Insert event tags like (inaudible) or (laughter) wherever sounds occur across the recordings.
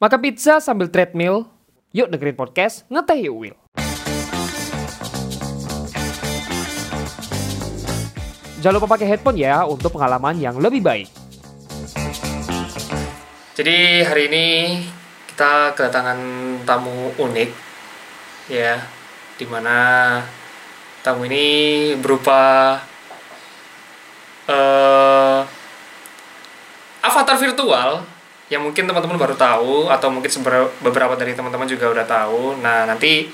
Maka pizza sambil treadmill, yuk dengerin podcast Ngeteh Yuk Will. Jangan lupa pakai headphone ya untuk pengalaman yang lebih baik. Jadi hari ini kita kedatangan tamu unik ya, di mana tamu ini berupa uh, avatar virtual yang mungkin teman-teman baru tahu atau mungkin beberapa dari teman-teman juga udah tahu. Nah nanti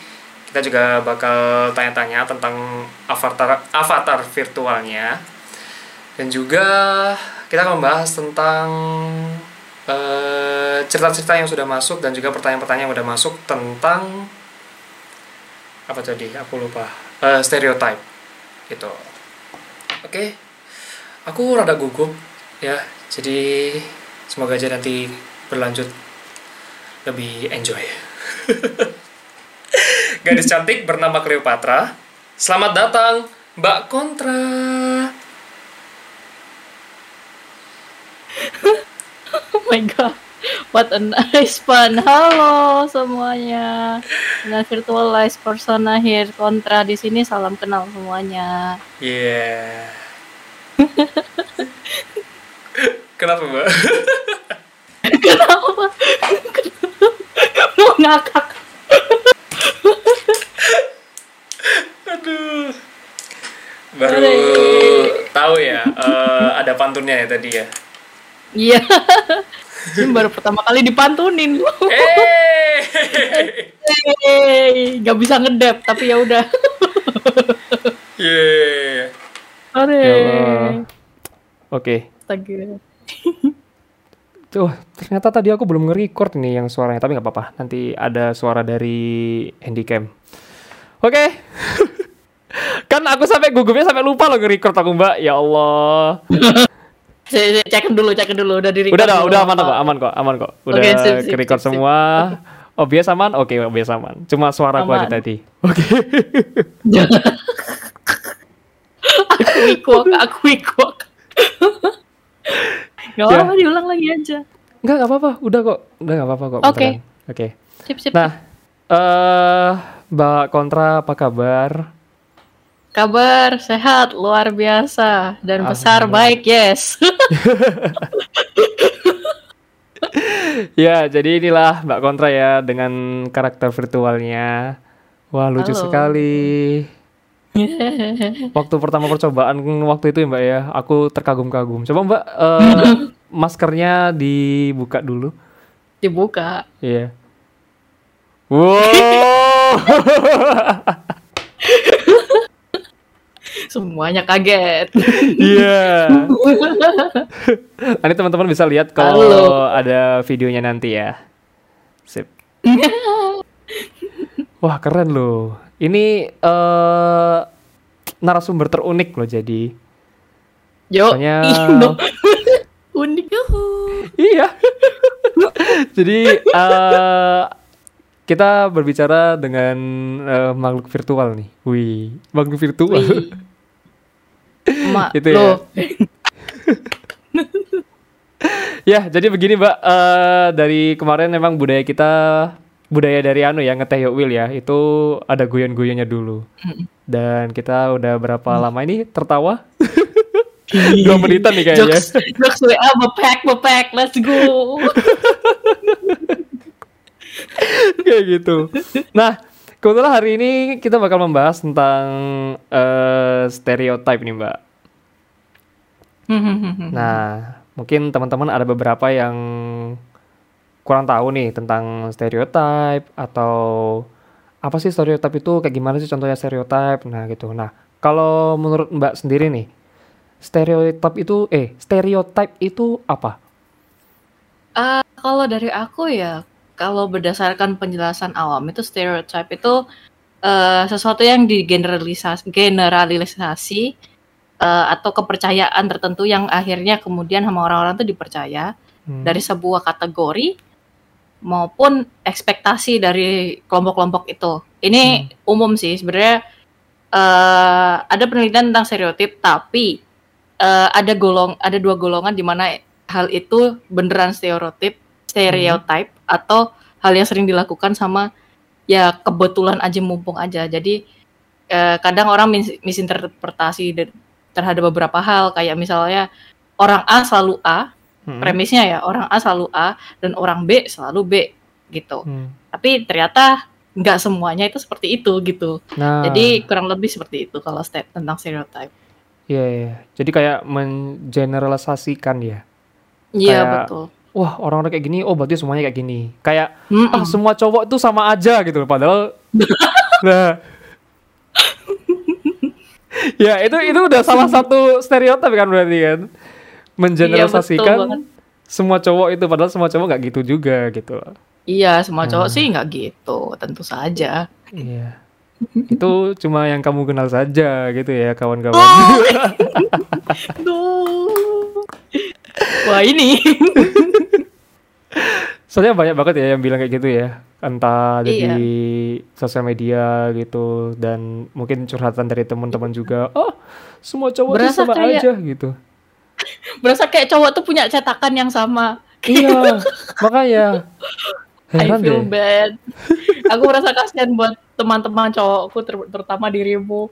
kita juga bakal tanya-tanya tentang avatar avatar virtualnya. Dan juga kita akan membahas tentang cerita cerita-cerita yang sudah masuk dan juga pertanyaan-pertanyaan yang sudah masuk tentang apa tadi? Aku lupa. Uh, stereotype. Gitu. Oke. Okay. aku rada gugup ya. Jadi semoga aja nanti berlanjut lebih enjoy (laughs) gadis cantik bernama Cleopatra selamat datang Mbak Kontra oh my god What a nice fun. Halo semuanya. Dengan virtualized persona here kontra di sini salam kenal semuanya. Yeah. (laughs) Kenapa, Mbak? Kenapa? Mau ngakak. Aduh. Baru tahu ya, uh, ada pantunnya ya tadi ya. Iya. Ini baru pertama kali dipantunin. Hey, gak bisa ngedep tapi ya udah. Yeah. Oke. Oke. Tuh, ternyata tadi aku belum nge-record nih yang suaranya, tapi nggak apa-apa. Nanti ada suara dari handycam. Oke. Okay. (laughs) kan aku sampai gugupnya sampai lupa loh nge-record aku, Mbak. Ya Allah. (laughs) cek dulu, cek dulu udah di Udah, udah, udah aman kok, aman kok, aman kok. Udah okay, sip, sip, record sip, semua. Oh, biasa aman? Oke, okay, biasa aman. Cuma suara gua aja tadi. Oke. Okay. (laughs) aku ikut, aku ikut. Gak apa-apa, ya. diulang lagi aja. Enggak, gak apa-apa. Udah kok. Udah gak apa-apa kok. Oke. Okay. Oke. Okay. Sip, sip. Nah, eh uh, Mbak Kontra apa kabar? Kabar sehat luar biasa dan besar baik yes. (laughs) ya jadi inilah Mbak Kontra ya dengan karakter virtualnya. Wah lucu Halo. sekali. Waktu pertama percobaan waktu itu ya Mbak ya, aku terkagum-kagum. Coba Mbak uh, (laughs) maskernya dibuka dulu. Dibuka. Iya. Wow. (laughs) Semuanya kaget. Iya. Yeah. (laughs) nanti teman-teman bisa lihat kalau ada videonya nanti ya. Sip. Wah keren loh. Ini uh, narasumber terunik loh jadi. Yo. Soalnya... (laughs) (laughs) Unik. iya. (laughs) jadi uh, kita berbicara dengan uh, makhluk virtual nih. Wih, makhluk virtual. Wih. Mak, itu ya. ya, jadi begini Mbak, uh, dari kemarin memang budaya kita budaya dari anu ya ngeteh yuk will ya itu ada guyon-guyonnya dulu. Dan kita udah berapa hmm. lama ini? Tertawa? Dua menitan nih kayaknya. jokes, jokes WA bepek bepek let's go. (laughs) Kayak gitu. Nah Kebetulan hari ini kita bakal membahas tentang uh, stereotype nih Mbak. nah, mungkin teman-teman ada beberapa yang kurang tahu nih tentang stereotype atau apa sih stereotype itu kayak gimana sih contohnya stereotype nah gitu. Nah, kalau menurut Mbak sendiri nih, stereotype itu eh stereotype itu apa? Uh, kalau dari aku ya kalau berdasarkan penjelasan awam itu stereotype itu uh, sesuatu yang digeneralisasi generalisasi uh, atau kepercayaan tertentu yang akhirnya kemudian sama orang-orang itu dipercaya hmm. dari sebuah kategori maupun ekspektasi dari kelompok-kelompok itu. Ini hmm. umum sih sebenarnya uh, ada penelitian tentang stereotip tapi uh, ada golong ada dua golongan di mana hal itu beneran stereotip stereotype hmm atau hal yang sering dilakukan sama ya kebetulan aja mumpung aja. Jadi eh, kadang orang mis- misinterpretasi terhadap beberapa hal kayak misalnya orang A selalu A, Hmm. premisnya ya orang A selalu A dan orang B selalu B gitu. Hmm. Tapi ternyata nggak semuanya itu seperti itu gitu. Nah, Jadi kurang lebih seperti itu kalau step tentang stereotype. iya, iya. Jadi kayak mengeneralisasikan ya. Iya Kayak- betul. Wah, orang-orang kayak gini, oh berarti semuanya kayak gini. Kayak Mm-mm. ah, semua cowok tuh sama aja gitu. Padahal (laughs) nah. ya, itu itu udah salah satu stereotip kan berarti kan. Mengeneralisasikan Iya, semua cowok itu padahal semua cowok nggak gitu juga gitu loh. Iya, semua cowok Hmm. sih nggak gitu, tentu saja. Iya. itu cuma yang kamu kenal saja gitu ya kawan-kawan. Oh. (laughs) Wah ini. (laughs) Soalnya banyak banget ya yang bilang kayak gitu ya. Entah Iya. di sosial media gitu dan mungkin curhatan dari teman-teman juga. Oh, semua cowok Berasa sama kayak- aja gitu. (laughs) Berasa kayak cowok tuh punya cetakan yang sama. iya, (laughs) makanya I feel deh. bad. Aku merasa kasihan buat teman-teman cowokku, ter- terutama dirimu.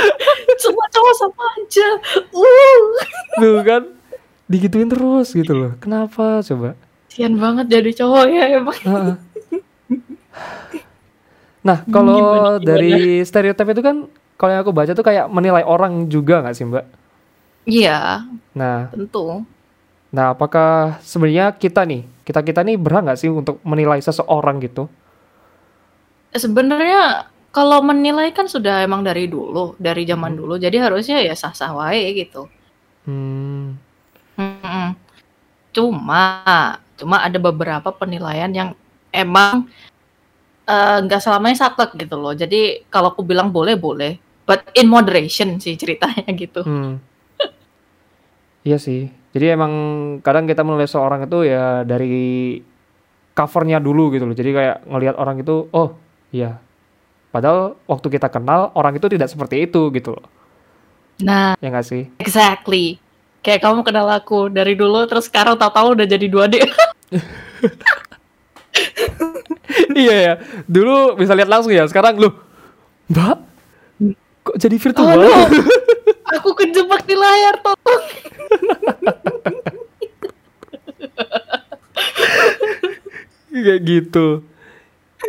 (laughs) Semua cowok sama aja. Uh. Tuh kan digituin terus gitu loh. Kenapa coba? Kasihan banget jadi cowok ya emang. Heeh. Nah, kalau dari stereotip itu kan kalau yang aku baca tuh kayak menilai orang juga nggak sih, Mbak? Iya, Nah, tentu. Nah, apakah sebenarnya kita nih, kita-kita nih berhak nggak sih untuk menilai seseorang gitu? Sebenarnya kalau menilai kan sudah emang dari dulu, dari zaman dulu. Jadi harusnya ya sah-sah wae gitu. Hmm, Mm-mm. Cuma, cuma ada beberapa penilaian yang emang eh, nggak selamanya saklek gitu loh. Jadi kalau aku bilang boleh boleh, but in moderation sih ceritanya gitu. hmm. Iya sih. Jadi emang kadang kita menilai seorang itu ya dari covernya dulu gitu loh. Jadi kayak ngelihat orang itu, oh iya. Padahal waktu kita kenal orang itu tidak seperti itu gitu loh. Nah, Ya nggak sih? exactly. Kayak kamu kenal aku dari dulu, terus sekarang tahu-tahu udah jadi 2D. (laughs) iya ya. Dulu bisa lihat langsung ya. Sekarang lu, Mbak, kok jadi virtual? Aduh, aku kejebak di layar, tolong. kayak gitu.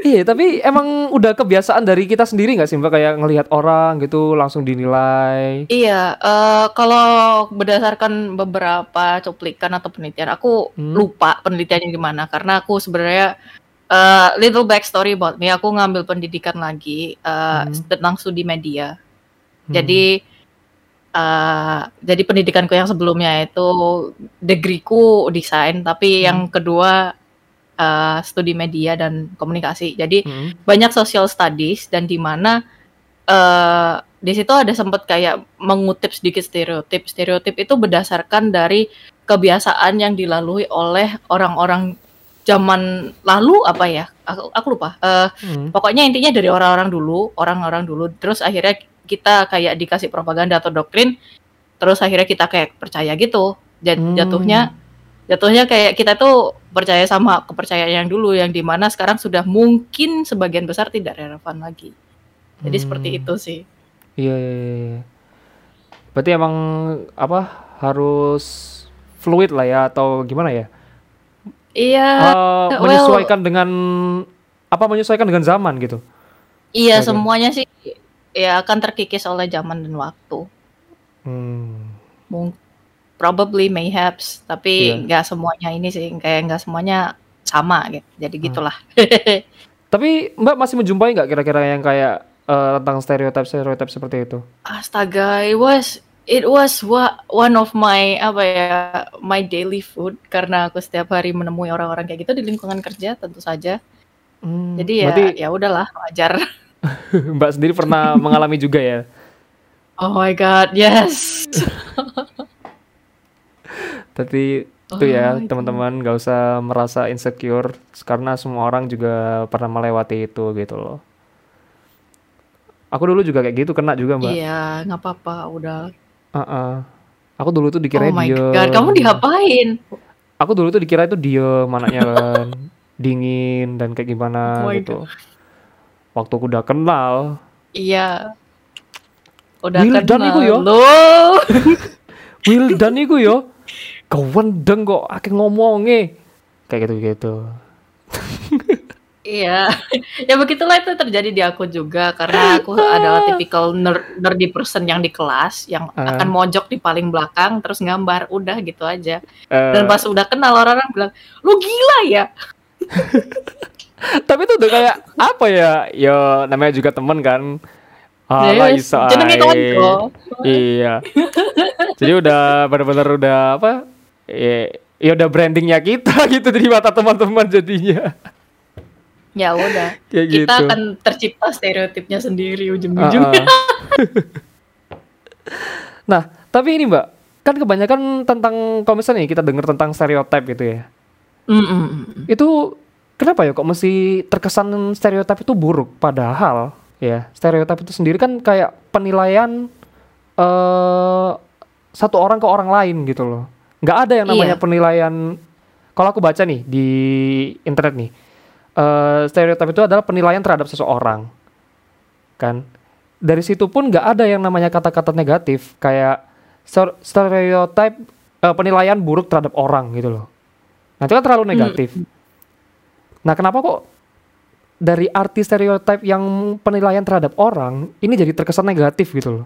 Iya, tapi emang udah kebiasaan dari kita sendiri nggak sih Mbak kayak ngelihat orang gitu langsung dinilai. Iya, eh, kalau berdasarkan beberapa cuplikan atau penelitian, aku Hmm. lupa penelitiannya gimana karena aku sebenarnya eh, little backstory about me, aku ngambil pendidikan lagi eh, Hmm. tentang studi media. Hmm. Jadi eh, jadi pendidikanku yang sebelumnya itu degreeku desain, tapi Hmm. yang kedua eh, studi media dan komunikasi. Jadi Hmm. banyak social studies dan di mana eh di situ ada sempat kayak mengutip sedikit stereotip. Stereotip itu berdasarkan dari kebiasaan yang dilalui oleh orang-orang zaman lalu apa ya? Aku, aku lupa. Eh, Hmm. pokoknya intinya dari orang-orang dulu, orang-orang dulu. Terus akhirnya kita kayak dikasih propaganda atau doktrin. Terus akhirnya kita kayak percaya gitu. Jat- Hmm. Jatuhnya jatuhnya kayak kita tuh percaya sama kepercayaan yang dulu yang di mana sekarang sudah mungkin sebagian besar tidak relevan lagi jadi seperti Hmm. itu sih Iya, iya, iya, iya. Berarti emang apa harus fluid lah ya atau gimana ya? iya Eh, well- menyesuaikan dengan apa menyesuaikan dengan zaman gitu. iya semuanya sih ya akan terkikis oleh zaman dan waktu Hmm. Mung- probably mayhaps tapi Iya. nggak semuanya ini sih kayak nggak semuanya sama gitu jadi Hmm. gitulah (laughs) Tapi Mbak masih menjumpai nggak kira-kira yang kayak eh, tentang stereotip-stereotip seperti itu? astaga it was it was wa- one of my apa ya my daily food karena aku setiap hari menemui orang-orang kayak gitu di lingkungan kerja tentu saja Hmm, jadi ya berarti ya udahlah wajar (laughs) (laughs) Mbak sendiri pernah (laughs) mengalami juga ya? oh my god yes (laughs) Tapi itu Oh ya my teman-teman nggak usah merasa insecure karena semua orang juga pernah melewati itu gitu loh. Aku dulu juga kayak gitu kena juga mbak. iya nggak apa-apa udah Heeh. Aku dulu tuh dikira oh my diem. god kamu diapain Aku dulu tuh dikira itu diem anaknya kan. dingin dan kayak gimana Oh gitu. Waktu aku udah kenal, Iya. Udah Wildan kenal iku yo. lo. (laughs) Wildan iku yo kewendeng kok akeh ngomongnya kayak gitu-gitu. Iya. (laughs) ya begitulah itu terjadi di aku juga karena aku (laughs) adalah tipikal nerd, nerdy person yang di kelas yang Ah. akan mojok di paling belakang terus gambar udah gitu aja. Eh, Dan pas udah kenal orang-orang bilang, "Lu gila ya?" Tapi itu udah kayak apa ya? Ya namanya juga temen kan. Alah Yes. Iya. Jadi udah benar-benar udah apa? Ya, ya udah brandingnya kita (laughs) gitu di mata teman-teman jadinya. Ya udah. Kayak Kita gitu. akan tercipta stereotipnya sendiri ujung-ujungnya. ah. (laughs) (laughs) nah, tapi ini Mbak, kan kebanyakan tentang kalau misalnya nih kita dengar tentang stereotip gitu ya. Mm, mm. Itu kenapa ya kok mesti terkesan stereotip itu buruk padahal ya, stereotip itu sendiri kan kayak penilaian eh satu orang ke orang lain gitu loh. Nggak ada yang namanya Iya. penilaian kalau aku baca nih di internet nih. eh stereotip itu adalah penilaian terhadap seseorang. Kan? Dari situ pun nggak ada yang namanya kata-kata negatif kayak ster- stereotip eh, penilaian buruk terhadap orang gitu loh. Nah, itu kan terlalu negatif. Nah, kenapa kok dari arti stereotip yang penilaian terhadap orang ini jadi terkesan negatif gitu loh?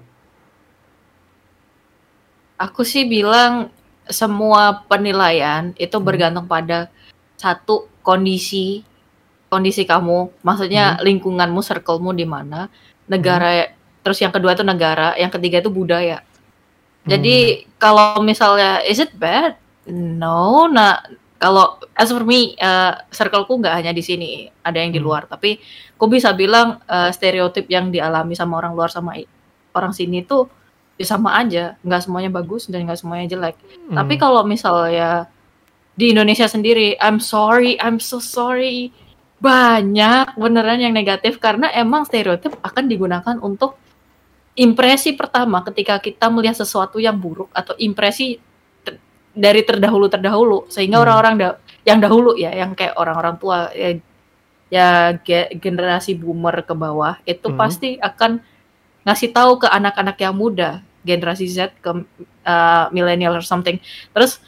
Aku sih bilang semua penilaian itu Hmm. bergantung pada satu kondisi kondisi kamu, maksudnya Hmm. lingkunganmu, circlemu di mana, negara, terus yang kedua itu negara, yang ketiga itu budaya. Jadi kalau misalnya is it bad? No, nah kalau as for me, eh, circleku nggak hanya di sini, ada yang di Hmm. luar. Tapi aku bisa bilang eh, stereotip yang dialami sama orang luar sama orang sini tuh ya sama aja, nggak semuanya bagus dan nggak semuanya jelek. Hmm. Tapi kalau misalnya di Indonesia sendiri, I'm sorry, I'm so sorry, banyak beneran yang negatif karena emang stereotip akan digunakan untuk impresi pertama ketika kita melihat sesuatu yang buruk atau impresi dari terdahulu terdahulu sehingga Hmm. orang-orang da- yang dahulu ya yang kayak orang-orang tua ya, ya ge- generasi boomer ke bawah itu Hmm. pasti akan ngasih tahu ke anak-anak yang muda generasi Z ke uh, millennial or something terus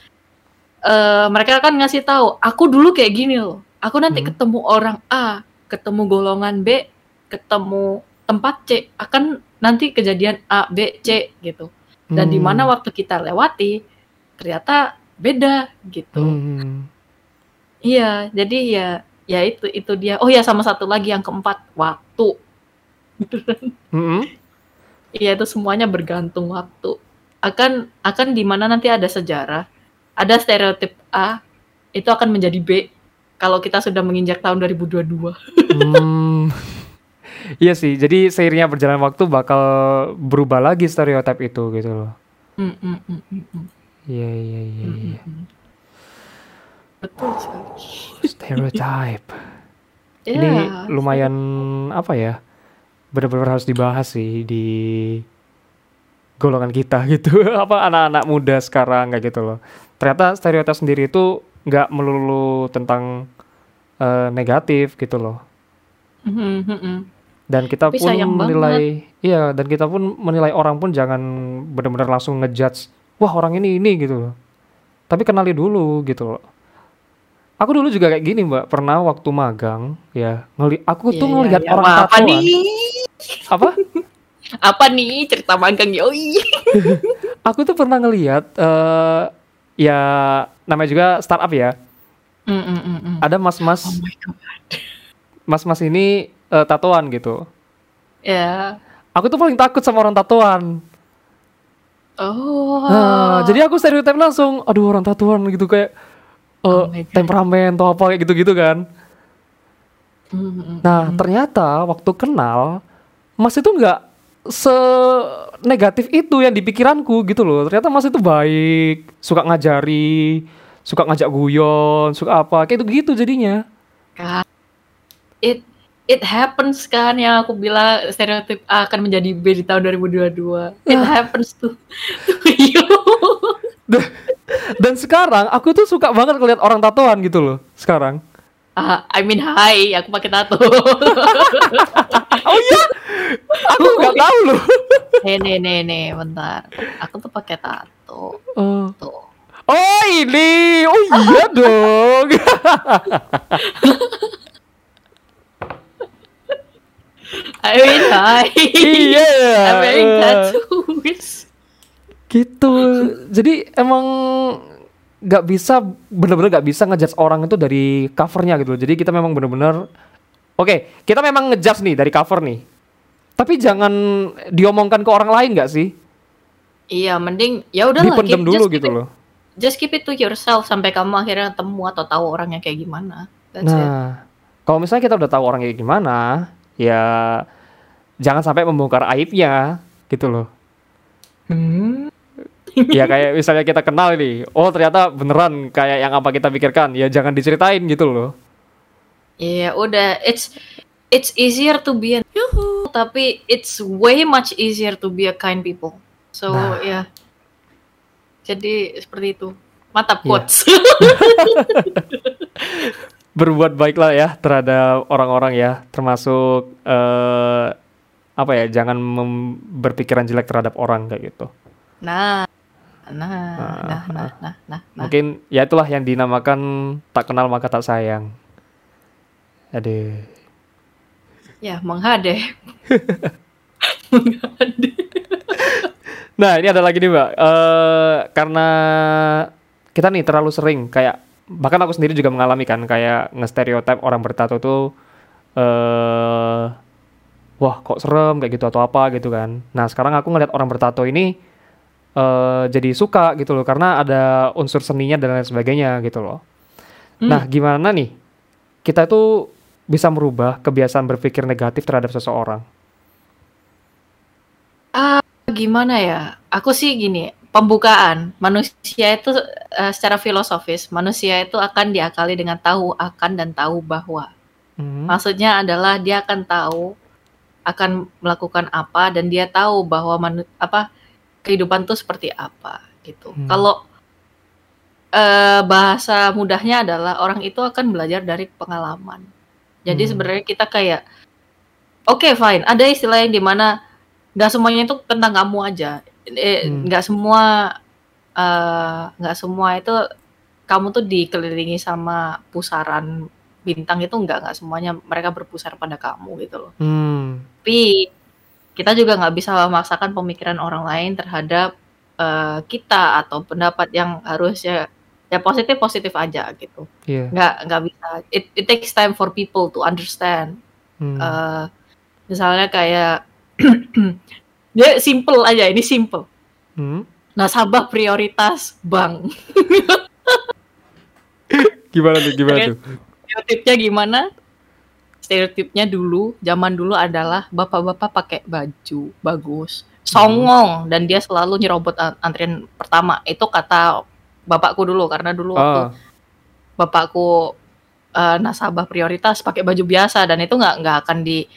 eh, mereka akan ngasih tahu aku dulu kayak gini loh aku nanti Hmm. ketemu orang A ketemu golongan B ketemu tempat C akan nanti kejadian A B C gitu dan di mana Hmm. waktu kita lewati ternyata beda gitu Hmm. iya jadi ya ya itu itu dia oh ya sama satu lagi yang keempat waktu Hmm. Iya itu semuanya bergantung waktu. Akan akan di mana nanti ada sejarah, ada stereotip A itu akan menjadi B kalau kita sudah menginjak tahun 2022. Hmm. (laughs) Iya sih, jadi seiringnya berjalan waktu bakal berubah lagi stereotip itu gitu loh. Mm, mm, mm, mm, mm, Iya iya iya. iya. Betul sekali. Stereotype. Ya, (laughs) Ini lumayan apa ya? Benar-benar harus dibahas sih di golongan kita (laughs) gitu. apa anak-anak muda sekarang kayak gitu loh. Ternyata stereotip sendiri itu nggak melulu tentang eh, negatif gitu loh. Mm, mm, mm, mm. dan kita Tapi pun menilai iya dan kita pun menilai orang pun jangan benar-benar langsung ngejudge wah orang ini ini gitu loh tapi kenali dulu gitu loh aku dulu juga kayak gini mbak pernah waktu magang ya ngeli aku tuh Iya, iya, ngelihat iya. orang apa tatoan nih? apa (laughs) Apa nih cerita magang yoi? (laughs) aku tuh pernah ngelihat eh ya namanya juga startup ya Mm, mm, mm, mm. ada mas-mas Oh (laughs) mas-mas ini eh, tatoan gitu Ya. aku tuh paling takut sama orang tatoan Oh. Nah, jadi aku stereotip langsung, aduh orang tatuan gitu kayak eh, Oh temperamen atau apa kayak gitu-gitu kan. Mm, mm, mm. Nah, ternyata waktu kenal Mas itu nggak se negatif itu yang di pikiranku gitu loh. Ternyata Mas itu baik, suka ngajari, suka ngajak guyon, suka apa kayak gitu jadinya. it it happens kan yang aku bilang stereotip A akan menjadi B di tahun 2022 it Ah. happens tuh to you (laughs) Dan sekarang aku tuh suka banget ngeliat orang tatoan gitu loh sekarang. Ah, I mean hi, aku pakai tato. (laughs) Oh iya? Aku nggak tahu loh. (laughs) nih, nih, nih, nih, bentar. Aku tuh pakai tato. Oh. Tuh. Oh ini, oh iya dong. I mean hi. iya. (laughs) I'm wearing tattoos. Gitu. Jadi emang nggak bisa bener-bener nggak bisa ngejudge orang itu dari covernya gitu. loh. Jadi kita memang bener-bener Oke, kita memang ngejudge nih dari cover nih. Tapi jangan diomongkan ke orang lain nggak sih? Iya, mending ya udah Dipendem dulu gitu loh. Just keep it to yourself sampai kamu akhirnya ketemu atau tahu orangnya kayak gimana. That's it. Nah, kalau misalnya kita udah tahu orangnya kayak gimana, ya jangan sampai membongkar aibnya gitu loh. Hmm. ya kayak misalnya kita kenal nih, oh ternyata beneran kayak yang apa kita pikirkan, ya jangan diceritain gitu loh. Iya, udah it's it's easier to be a tapi it's way much easier to be a kind people. So, Nah. ya. Jadi seperti itu. Mantap Iya. quotes. (laughs) Berbuat baiklah ya terhadap orang-orang ya, termasuk eh, apa ya, jangan berpikiran jelek terhadap orang kayak gitu. nah, nah, nah, nah, nah, nah, nah. Mungkin ya itulah yang dinamakan tak kenal maka tak sayang. Aduh. Ya, menghadeh. (laughs) menghadeh. Nah, ini ada lagi nih, Mbak. Eh karena kita nih terlalu sering kayak bahkan aku sendiri juga mengalami kan kayak ngestereotip orang bertato tuh eh wah, kok serem kayak gitu atau apa gitu kan. Nah, sekarang aku ngeliat orang bertato ini eh jadi suka gitu loh karena ada unsur seninya dan lain sebagainya gitu loh. Hmm. Nah, gimana nih? Kita tuh bisa merubah kebiasaan berpikir negatif terhadap seseorang. Ah, gimana ya? Aku sih gini, pembukaan. Manusia itu eh, secara filosofis, manusia itu akan diakali dengan tahu akan dan tahu bahwa. Hmm. Maksudnya adalah dia akan tahu akan melakukan apa dan dia tahu bahwa manu- apa kehidupan tuh seperti apa gitu. Hmm. Kalau eh, bahasa mudahnya adalah orang itu akan belajar dari pengalaman. Jadi Hmm. sebenarnya kita kayak oke fine, ada istilah yang di mana nggak semuanya itu tentang kamu aja. Eh, Hmm. Nggak semua eh, nggak semua itu kamu tuh dikelilingi sama pusaran bintang itu nggak nggak semuanya mereka berpusar pada kamu gitu loh. Hmm. Tapi kita juga nggak bisa memaksakan pemikiran orang lain terhadap eh, kita atau pendapat yang harusnya ya positif positif aja gitu. Iya. Nggak nggak bisa. It, it takes time for people to understand. Hmm. Eh, misalnya kayak (clears throat) (coughs) dia simple aja ini simple. Hmm. Nasabah prioritas bank. (laughs) Gimana tuh? Gimana tuh? Stereotipnya gimana? Stereotipnya dulu, zaman dulu adalah bapak-bapak pakai baju bagus, songong dan dia selalu nyerobot an- antrian pertama. Itu kata bapakku dulu karena dulu waktu Ah, bapakku eh, nasabah prioritas pakai baju biasa dan itu nggak nggak akan di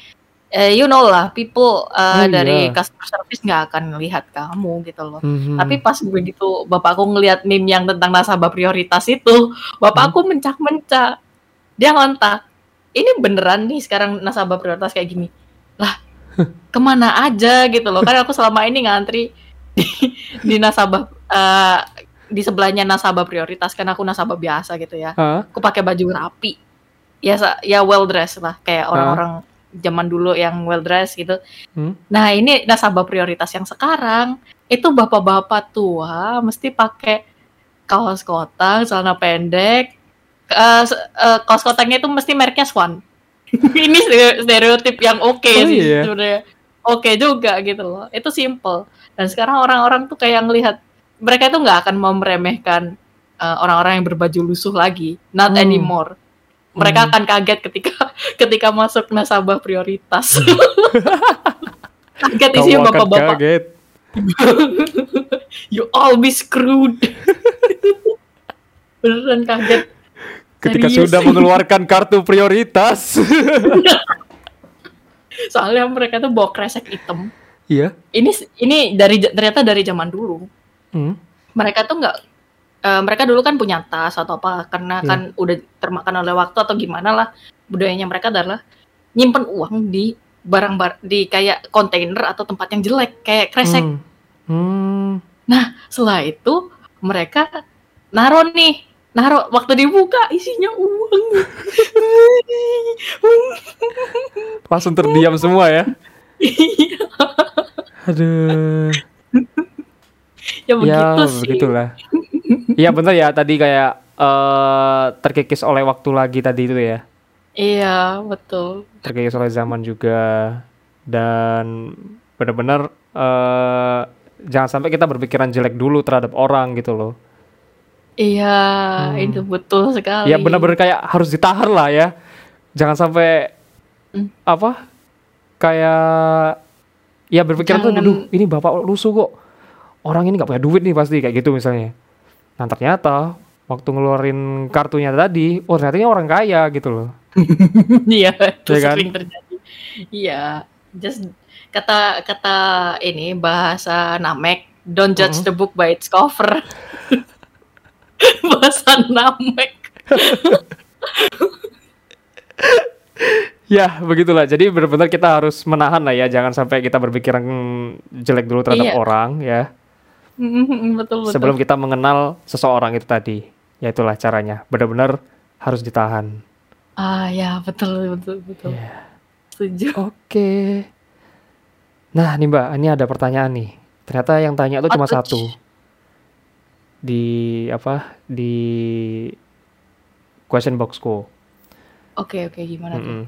eh, you know lah people Oh, eh, dari iya. customer service nggak akan lihat kamu gitu loh. mhm. Tapi pas begitu bapakku ngelihat meme yang tentang nasabah prioritas itu, bapakku Hmm. mencak-mencak. Dia ngontak, ini beneran nih sekarang nasabah prioritas kayak gini. Lah, (laughs) ke mana aja gitu loh. Kan aku selama ini ngantri di, di nasabah eh, di sebelahnya nasabah prioritas kan aku nasabah biasa gitu ya. Hah? Aku pakai baju rapi. Ya ya well dressed lah kayak orang-orang zaman dulu yang well dressed gitu. Hmm? Nah, ini nasabah prioritas yang sekarang itu bapak-bapak tua mesti pakai kaos kotak, celana pendek. se- eh, kaos kotaknya itu mesti mereknya Swan. (laughs) ini stere- stereotip yang oke Oh, sih iya. sebenarnya. Oke juga gitu loh. Itu simple. Dan sekarang orang-orang tuh kayak ngelihat mereka itu nggak akan mau meremehkan eh, orang-orang yang berbaju lusuh lagi. Not Hmm. anymore. Mereka Hmm. akan kaget ketika (laughs) ketika masuk nasabah prioritas. (laughs) kaget Kamu isinya bapak-bapak. kaget. (laughs) You all be screwed. Beneran kaget. Ketika Serius. sudah mengeluarkan kartu prioritas. Soalnya mereka tuh bawa kresek hitam. Iya. Ini ini dari ternyata dari zaman dulu. Hmm. Mereka tuh nggak eh, mereka dulu kan punya tas atau apa karena Iya. kan udah termakan oleh waktu atau gimana lah budayanya mereka adalah nyimpen uang di barang-barang di kayak kontainer atau tempat yang jelek kayak kresek. Hmm. Hmm. Setelah itu mereka naro nih, naro waktu dibuka isinya uang. (laughs) Langsung terdiam semua ya. Iya, Aduh. ya begitu ya, sih. begitulah. Iya bener ya tadi kayak eh terkikis oleh waktu lagi tadi itu ya. Iya, betul. Terkikis oleh zaman juga dan benar-benar eh jangan sampai kita berpikiran jelek dulu terhadap orang gitu loh. Iya, Hmm. itu betul sekali. Ya benar-benar kayak harus ditahan lah ya. Jangan sampai Hmm. apa? Kayak ya berpikiran tuh, Jangan- aduh ini bapak lusuh kok. Orang ini nggak punya duit nih pasti kayak gitu misalnya. Nah ternyata waktu ngeluarin kartunya tadi, oh ternyata ini orang kaya gitu loh. (laughs) Iya, itu Iya kan? sering terjadi. Iya, just kata kata ini bahasa Namek, don't judge Mm-mm. the book by its cover. (laughs) bahasa Namek. (laughs) Ya begitulah. Jadi benar-benar kita harus menahan lah ya, jangan sampai kita berpikiran jelek dulu terhadap Iya. orang ya. Betul betul. Sebelum kita mengenal seseorang itu tadi, ya itulah caranya. Benar-benar harus ditahan. Ah ya betul betul betul. Iya. Setuju. Oke. Nah, nih Mbak, ini ada pertanyaan nih. Ternyata yang tanya tuh cuma satu. Di apa? Di question boxku. Oke oke gimana tuh? Mm-mm.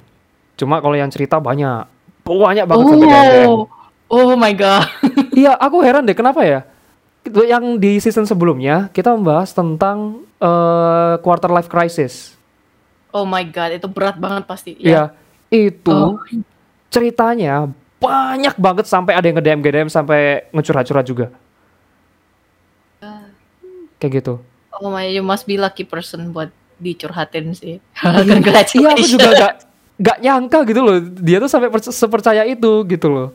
Cuma kalau yang cerita banyak. Banyak banget sampai. Oh, oh my god. Iya, aku heran deh kenapa ya? Itu Yang di season sebelumnya kita membahas tentang eh, quarter life crisis. Oh my god, itu berat banget pasti. Iya, itu Oh. ceritanya banyak banget sampai ada yang nge-DM nge-DM sampai ngecurhat-curhat juga. Kayak gitu. Oh my, you must be lucky person buat dicurhatin sih. (laughs) Iya, aku juga gak, gak nyangka gitu loh. Dia tuh sampai perc- sepercaya itu gitu loh.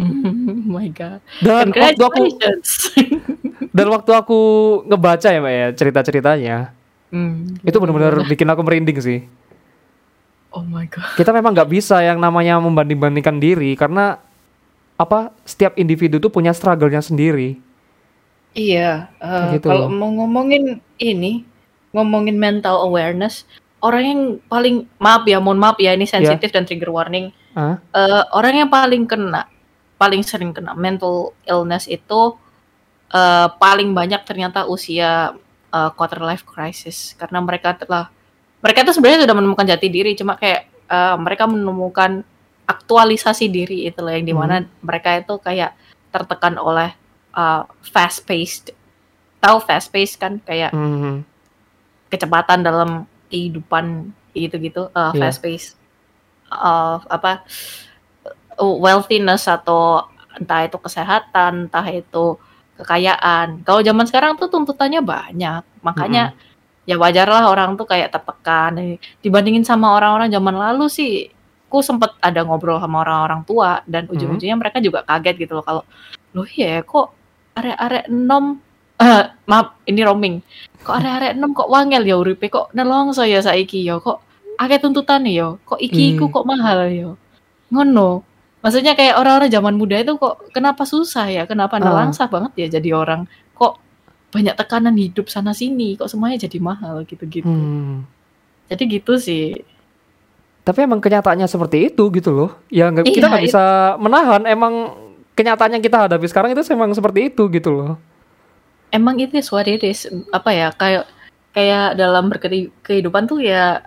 (laughs) oh my god. Dan waktu aku (laughs) dan waktu aku ngebaca ya mbak ya cerita-ceritanya, Hmm, itu benar-benar bikin aku merinding sih. Oh my god. Kita memang nggak bisa yang namanya membanding-bandingkan diri karena apa? Setiap individu tuh punya struggle-nya sendiri. Iya, Kayak gitu kalau mau ngomongin ini, ngomongin mental awareness, orang yang paling maaf ya, mohon maaf ya ini sensitif dan trigger warning. Ah? Eh, orang yang paling kena, paling sering kena mental illness itu eh, paling banyak ternyata usia eh, quarter life crisis. Karena mereka telah mereka itu sebenarnya sudah menemukan jati diri, cuma kayak eh, mereka menemukan aktualisasi diri itu loh yang di mana mereka itu kayak tertekan oleh fast paced, tahu fast paced kan? Kayak Mhm. kecepatan dalam kehidupan gitu-gitu uh, Iya. fast pace uh, apa uh, wealthiness atau entah itu kesehatan entah itu kekayaan. Kalau zaman sekarang tuh tuntutannya banyak. Makanya ya wajar lah orang tuh kayak tertekan. Dibandingin sama orang-orang zaman lalu sih aku sempet ada ngobrol sama orang-orang tua dan ujung-ujungnya mereka juga kaget gitu loh kalau loh ya kok arek-arek enom (laughs) eh maaf ini roaming. Kok arek-arek enom kok wangel ya uripe kok nelongso ya saiki ya kok akeh tuntutan ya kok iki iku Hmm. kok mahal ya. Ngono maksudnya kayak orang-orang zaman muda itu kok kenapa susah ya kenapa Ah. nelangsa banget ya jadi orang kok banyak tekanan hidup sana sini kok semuanya jadi mahal gitu-gitu Hmm. jadi gitu sih Tapi emang kenyataannya seperti itu gitu loh. Ya kita Iya, nggak itu- bisa menahan. Emang kenyataan yang kita hadapi sekarang itu memang seperti itu gitu loh. emang itu what it is apa ya kayak kayak dalam kehidupan tuh ya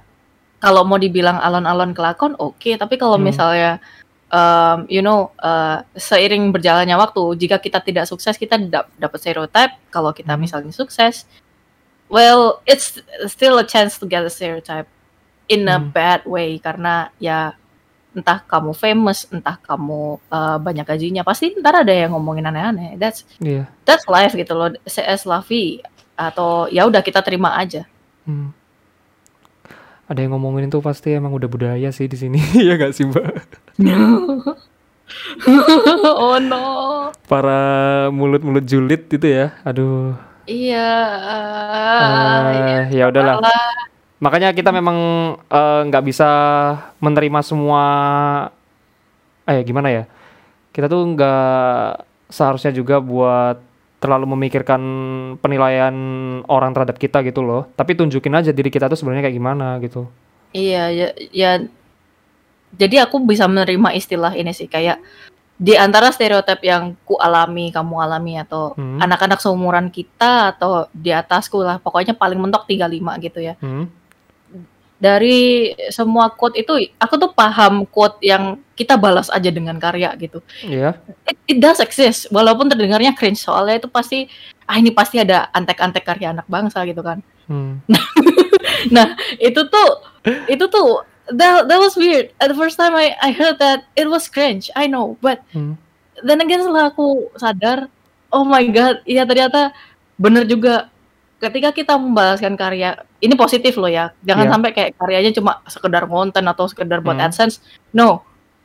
kalau mau dibilang alon-alon kelakon oke tapi kalau Hmm. misalnya um, you know uh, seiring berjalannya waktu jika kita tidak sukses kita dap- dapat stereotype kalau kita Hmm. misalnya sukses well it's still a chance to get a stereotype in a Hmm. bad way karena ya entah kamu famous entah kamu uh, banyak gajinya pasti ntar ada yang ngomongin aneh-aneh that's Iya. that's life gitu loh CS la vie atau ya udah kita terima aja Hmm. Ada yang ngomongin itu pasti emang udah budaya sih di sini. (laughs) ya gak sih mbak? (laughs) oh no para mulut-mulut julid itu ya. Aduh. Iya. Eh, iya. ya udahlah. Makanya kita memang eh, nggak bisa menerima semua eh gimana ya? Kita tuh nggak seharusnya juga buat terlalu memikirkan penilaian orang terhadap kita gitu loh. Tapi tunjukin aja diri kita tuh sebenarnya kayak gimana gitu. Iya, ya, ya. Jadi aku bisa menerima istilah ini sih kayak di antara stereotip yang ku alami, kamu alami atau Hmm. anak-anak seumuran kita atau di atasku lah, pokoknya paling mentok 35 gitu ya. Hmm. Dari semua quote itu aku tuh paham quote yang kita balas aja dengan karya gitu. Iya. It, it does exist walaupun terdengarnya cringe soalnya itu pasti ah ini pasti ada antek-antek karya anak bangsa gitu kan. Hmm. (laughs) Nah, itu tuh itu tuh that, that was weird. At the first time I I heard that it was cringe. I know, but Hmm. then again setelah aku sadar, oh my god, iya ternyata bener juga ketika kita membalaskan karya ini positif loh ya. Jangan Iya. sampai kayak karyanya cuma sekedar konten atau sekedar buat Hmm. AdSense. No.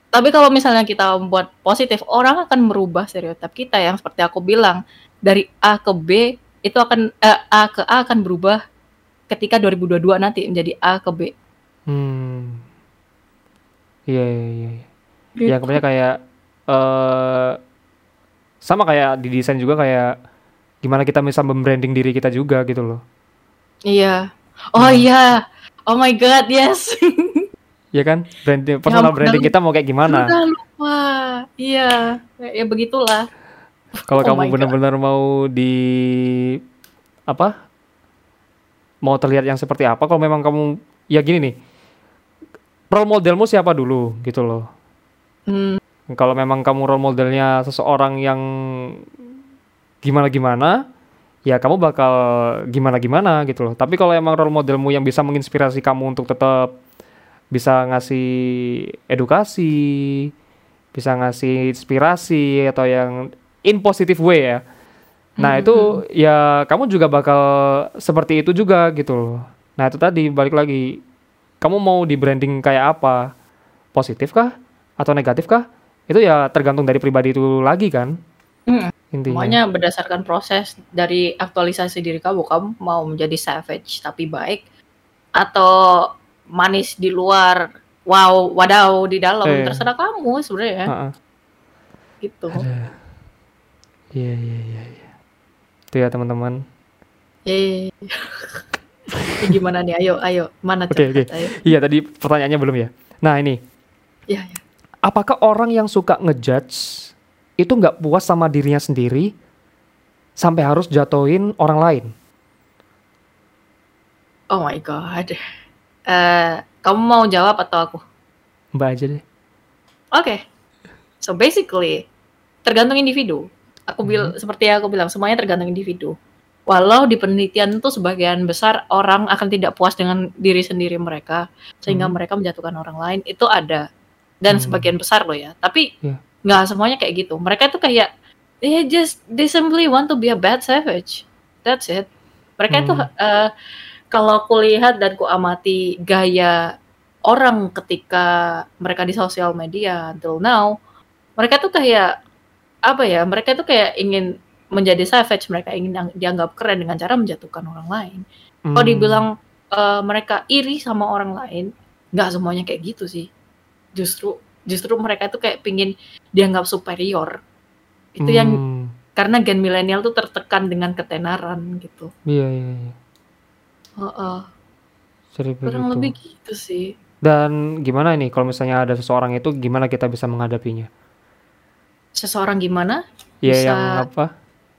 Tapi kalau misalnya kita membuat positif, orang akan merubah stereotip kita yang seperti aku bilang dari A ke B itu akan eh, A ke A akan berubah ketika 2022 nanti menjadi A ke B. Hmm. Iya, iya, iya. iya. Gitu. Ya kemudian kayak eh sama kayak di desain juga kayak gimana kita bisa membranding diri kita juga gitu loh. Iya. Oh iya. Oh my god, yes. (laughs) Iya kan? Branding personal ampun, branding kita mau kayak gimana? Udah lupa. Iya. Ya, ya begitulah. Kalau Oh kamu benar-benar mau di apa? Mau terlihat yang seperti apa? Kalau memang kamu ya gini nih. Role modelmu siapa dulu gitu loh. Hmm, Kalau memang kamu role modelnya seseorang yang gimana-gimana, ya kamu bakal gimana-gimana gitu loh. Tapi kalau emang role modelmu yang bisa menginspirasi kamu untuk tetap bisa ngasih edukasi, bisa ngasih inspirasi atau yang in positive way ya. Nah, Mhm, itu ya kamu juga bakal seperti itu juga gitu loh. Nah, itu tadi balik lagi. Kamu mau di branding kayak apa? Positif kah atau negatif kah? Itu ya tergantung dari pribadi itu lagi kan hmm. intinya. Semuanya berdasarkan proses dari aktualisasi diri kamu. Kamu mau menjadi savage tapi baik atau manis di luar, wow, wadaw di dalam. Eh. Terserah kamu sebenarnya. Heeh. Gitu. Iya, iya, iya, iya. Itu ya teman-teman. Eh. Gimana nih? Ayo, ayo. Mana Oke, oke. Ayo. Iya, tadi pertanyaannya belum ya. Nah, ini Ya, ya. apakah orang yang suka ngejudge itu nggak puas sama dirinya sendiri sampai harus jatuhin orang lain? Oh my god. Eh, kamu mau jawab atau aku? Mbak aja deh. Oke. So basically tergantung individu. Aku bilang seperti yang aku bilang semuanya tergantung individu. Walau di penelitian itu sebagian besar orang akan tidak puas dengan diri sendiri mereka sehingga Hmm. mereka menjatuhkan orang lain itu ada dan Hmm. sebagian besar loh ya. Tapi Iya. nggak semuanya kayak gitu. Mereka itu kayak they just they simply want to be a bad savage. That's it. Mereka itu Hmm. Kalau aku lihat dan ku amati gaya orang ketika mereka di sosial media until now, mereka tuh kayak apa ya? Mereka tuh kayak ingin menjadi savage, mereka ingin ang- dianggap keren dengan cara menjatuhkan orang lain. Kalau Hmm. dibilang eh, mereka iri sama orang lain, nggak semuanya kayak gitu sih. Justru justru mereka tuh kayak pingin dianggap superior. Itu yang Hmm. karena gen milenial tuh tertekan dengan ketenaran gitu. Iya, iya, iya. Heeh. Jadi kurang begitu. lebih gitu sih. Dan gimana ini kalau misalnya ada seseorang itu gimana kita bisa menghadapinya? Seseorang gimana? Ya Bisa- yang apa?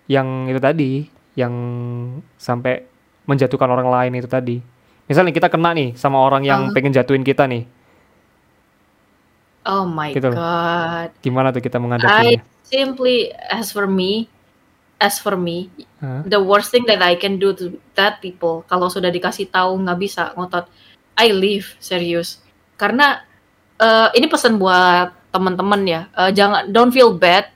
Yang itu tadi, yang sampai menjatuhkan orang lain itu tadi. Misalnya kita kena nih sama orang yang Ah. pengen jatuhin kita nih. Oh my Gitu loh. god. Gimana tuh kita I menghadapinya? simply as for me, as for me, Hah? the worst thing that I can do to that people kalau sudah dikasih tahu nggak bisa ngotot, I leave serius. Karena eh, ini pesan buat teman-teman ya, eh, jangan don't feel bad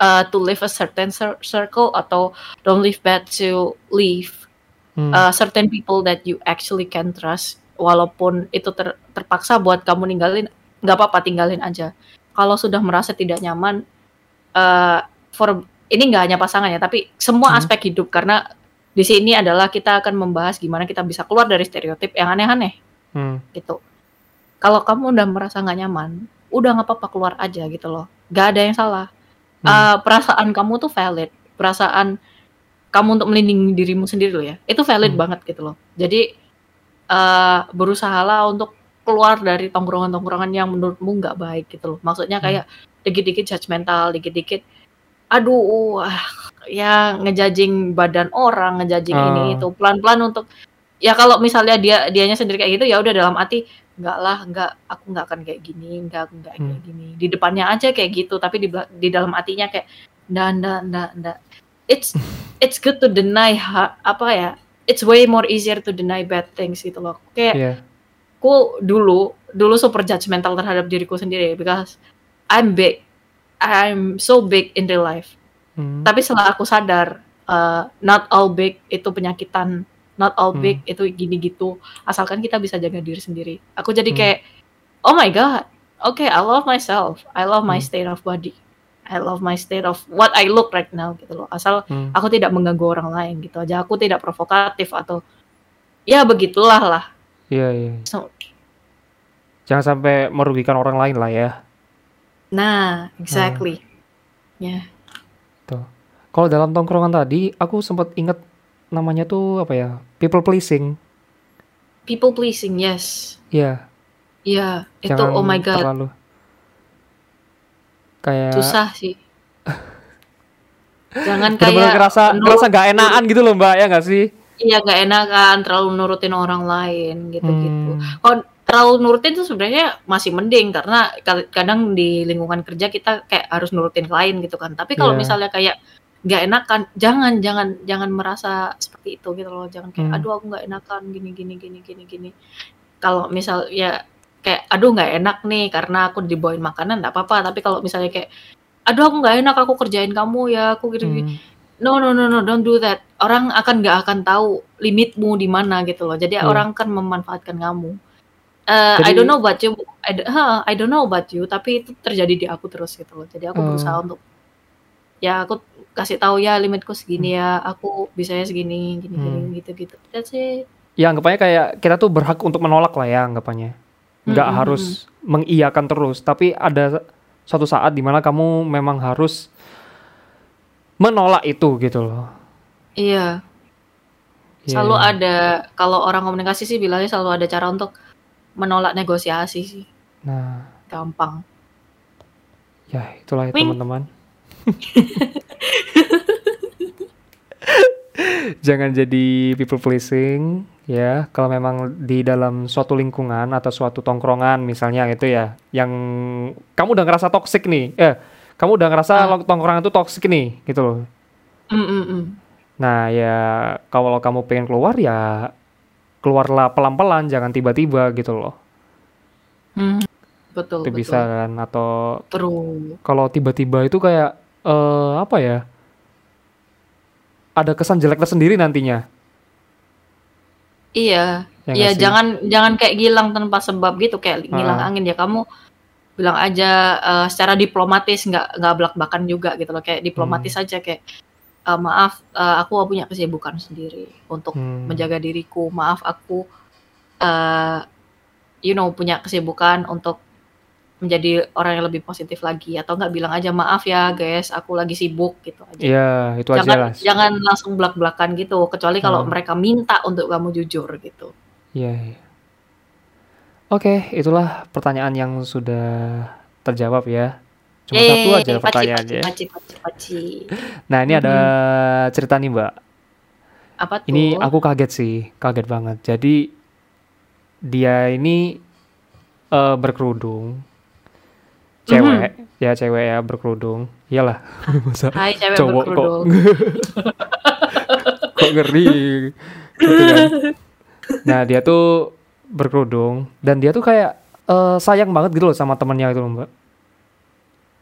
uh, to leave a certain cir- circle atau don't leave bad to leave Hmm. uh, certain people that you actually can trust walaupun itu ter- terpaksa buat kamu ninggalin nggak apa-apa tinggalin aja kalau sudah merasa tidak nyaman uh, for ini nggak hanya pasangan ya, tapi semua Hmm. aspek hidup karena di sini adalah kita akan membahas gimana kita bisa keluar dari stereotip yang aneh-aneh Hmm. gitu. Kalau kamu udah merasa nggak nyaman, udah nggak apa-apa keluar aja gitu loh. Gak ada yang salah. Hmm. Eh, perasaan kamu tuh valid. Perasaan kamu untuk melindungi dirimu sendiri loh ya. Itu valid Hmm. banget gitu loh. Jadi eh berusahalah untuk keluar dari tongkrongan-tongkrongan yang menurutmu nggak baik gitu loh. Maksudnya Hmm. kayak dikit-dikit judgmental, dikit-dikit aduh ah, ya ngejajing badan orang, ngejajing Ah. ini itu pelan-pelan untuk ya kalau misalnya dia dianya sendiri kayak gitu ya udah dalam hati enggak lah enggak aku nggak akan kayak gini enggak enggak Hmm. kayak gini di depannya aja kayak gitu tapi di di dalam hatinya kayak enggak enggak enggak enggak it's (laughs) it's good to deny ha- apa ya it's way more easier to deny bad things gitu loh kayak Iya. aku dulu dulu super judgmental terhadap diriku sendiri because I'm big I'm so big in real life Hmm. tapi setelah aku sadar uh, not all big itu penyakitan not all Hmm. big itu gini gitu asalkan kita bisa jaga diri sendiri aku jadi Hmm. kayak oh my god okay I love myself I love my Hmm. state of body I love my state of what I look right now gitu loh asal Hmm. aku tidak mengganggu orang lain gitu aja aku tidak provokatif atau ya begitulah lah Iya, iya. So- Jangan sampai merugikan orang lain lah ya. Nah exactly ya Tuh. Kalau dalam tongkrongan tadi, aku sempat inget namanya tuh apa ya? People pleasing. people pleasing yes Iya. Iya, itu Jangan oh my god, terlalu kayak susah sih. (laughs) Jangan bener-bener kayak ngerasa nurut- ngerasa gak enakan gitu loh mbak ya nggak sih? Iya gak enak kan terlalu nurutin orang lain gitu-gitu. Hmm. Kalau terlalu nurutin tuh sebenarnya masih mending karena kadang di lingkungan kerja kita kayak harus nurutin klien gitu kan. Tapi kalau Iya. misalnya kayak nggak enakan, jangan jangan jangan merasa seperti itu gitu loh. Jangan kayak Hmm. aduh aku nggak enakan gini gini gini gini gini. Kalau misal ya kayak aduh nggak enak nih karena aku dibawain makanan nggak apa-apa. Tapi kalau misalnya kayak aduh aku nggak enak aku kerjain kamu ya aku gitu Hmm. No no no no don't do that. Orang akan nggak akan tahu limitmu di mana gitu loh. Jadi Iya. orang kan memanfaatkan kamu. Eh, I don't know about you. I, huh, I don't know about you. Tapi itu terjadi di aku terus gitu loh. Jadi aku Oh. berusaha untuk ya aku kasih tahu ya limitku segini Hmm. ya. Aku bisanya segini gini gini gitu gitu. That's it. Ya anggapannya kayak kita tuh berhak untuk menolak lah ya anggapannya. Nggak Mm-mm, harus mengiyakan terus, tapi ada suatu saat di mana kamu memang harus menolak itu gitu loh. Iya. Iya, Selalu iya. ada kalau orang komunikasi sih bilangnya selalu ada cara untuk menolak negosiasi sih. Nah, Gampang. ya itulah ya teman-teman. (laughs) Jangan jadi people pleasing ya. Kalau memang di dalam suatu lingkungan atau suatu tongkrongan misalnya gitu ya, yang kamu udah ngerasa toxic nih, eh kamu udah ngerasa lo- tongkrongan itu toxic nih, gitu loh. Mm, mm. Nah ya kalau kamu pengen keluar ya keluarlah pelan-pelan, jangan tiba-tiba gitu loh. Hmm, betul, Itu betul. bisa kan atau True. kalau tiba-tiba itu kayak eh apa ya? Ada kesan jelek tersendiri nantinya. Iya, Ya iya jangan jangan kayak gilang tanpa sebab gitu kayak ngilang Ah. angin ya kamu bilang aja eh, secara diplomatis nggak nggak belak-belakan juga gitu loh kayak diplomatis Hmm. aja kayak "Eh, maaf eh, aku punya kesibukan sendiri untuk Hmm. menjaga diriku maaf aku eh you know punya kesibukan untuk menjadi orang yang lebih positif lagi atau nggak bilang aja maaf ya guys aku lagi sibuk gitu aja Iya, itu aja jangan lah. jangan langsung belak-belakan gitu kecuali kalau Hmm. mereka minta untuk kamu jujur gitu Iya, iya. Oke, itulah pertanyaan yang sudah terjawab ya. Cuma satu Yeay, aja paci, pertanyaannya. paci, paci, paci. Nah, ini ada cerita nih, Mbak. Apa tuh? Ini aku kaget sih, kaget banget. Jadi dia ini eh, berkerudung, cewek, ya cewek ya berkerudung. Iyalah, (laughs) masa Hai cewek cowok kok berkerudung. (laughs) kok ngeri gitu kan. Nah, dia tuh berkerudung dan dia tuh kayak eh, sayang banget gitu loh sama temennya itu loh, Mbak.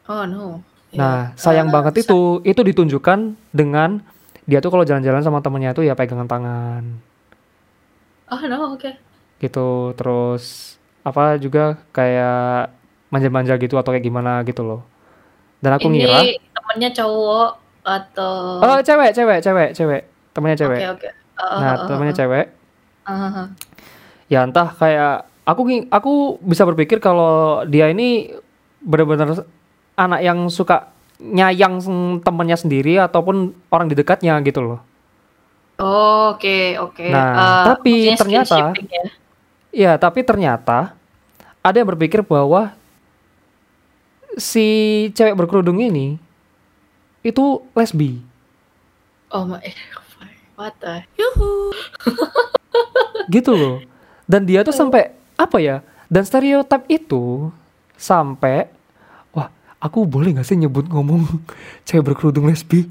Oh no. Nah, Ya, sayang eh, banget itu itu ditunjukkan dengan dia tuh kalau jalan-jalan sama temennya tuh ya pegangan tangan Oh no, oke. gitu. Terus apa juga kayak manja-manja gitu atau kayak gimana gitu loh. Dan aku ngira Ini temennya cowok atau Oh, cewek, cewek, cewek, cewek. Temennya cewek. oke oke Uh, Nah, uh, uh, temennya uh, cewek. uh. Ya entah kayak aku aku bisa berpikir kalau dia ini benar-benar anak yang suka nyayang temennya sendiri ataupun orang di dekatnya gitu loh. Oh, oke oke Nah, Eh, tapi ternyata- ya? Iya, tapi ternyata ada yang berpikir bahwa si cewek berkerudung ini itu lesbi. oh my what the (laughs) gitu loh. Dan dia tuh sampai apa ya? Dan stereotip itu sampai aku boleh gak sih nyebut ngomong cewek berkerudung lesbi?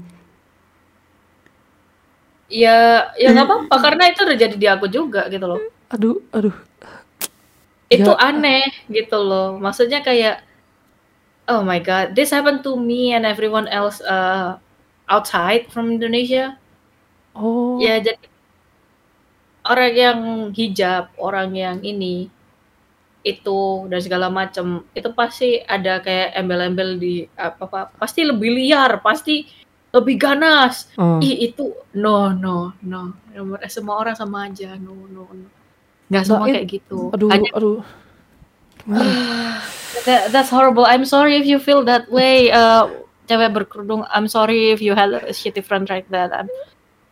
ya ya nggak apa-apa karena itu udah jadi di aku juga gitu loh Aduh, aduh. itu Ya. aneh gitu loh maksudnya kayak oh my god this happened to me and everyone else uh, outside from Indonesia Oh. ya jadi orang yang hijab orang yang ini itu dan segala macam itu pasti ada kayak embel-embel di apa apa pasti lebih liar pasti lebih ganas Oh. ih itu no no no semua orang sama aja no no no nggak semua kayak gitu Aduh, Hanya- aduh. (sighs) That, that's horrible. I'm sorry if you feel that way. Uh, cewek berkerudung. I'm sorry if you had a shitty friend like that. I'm,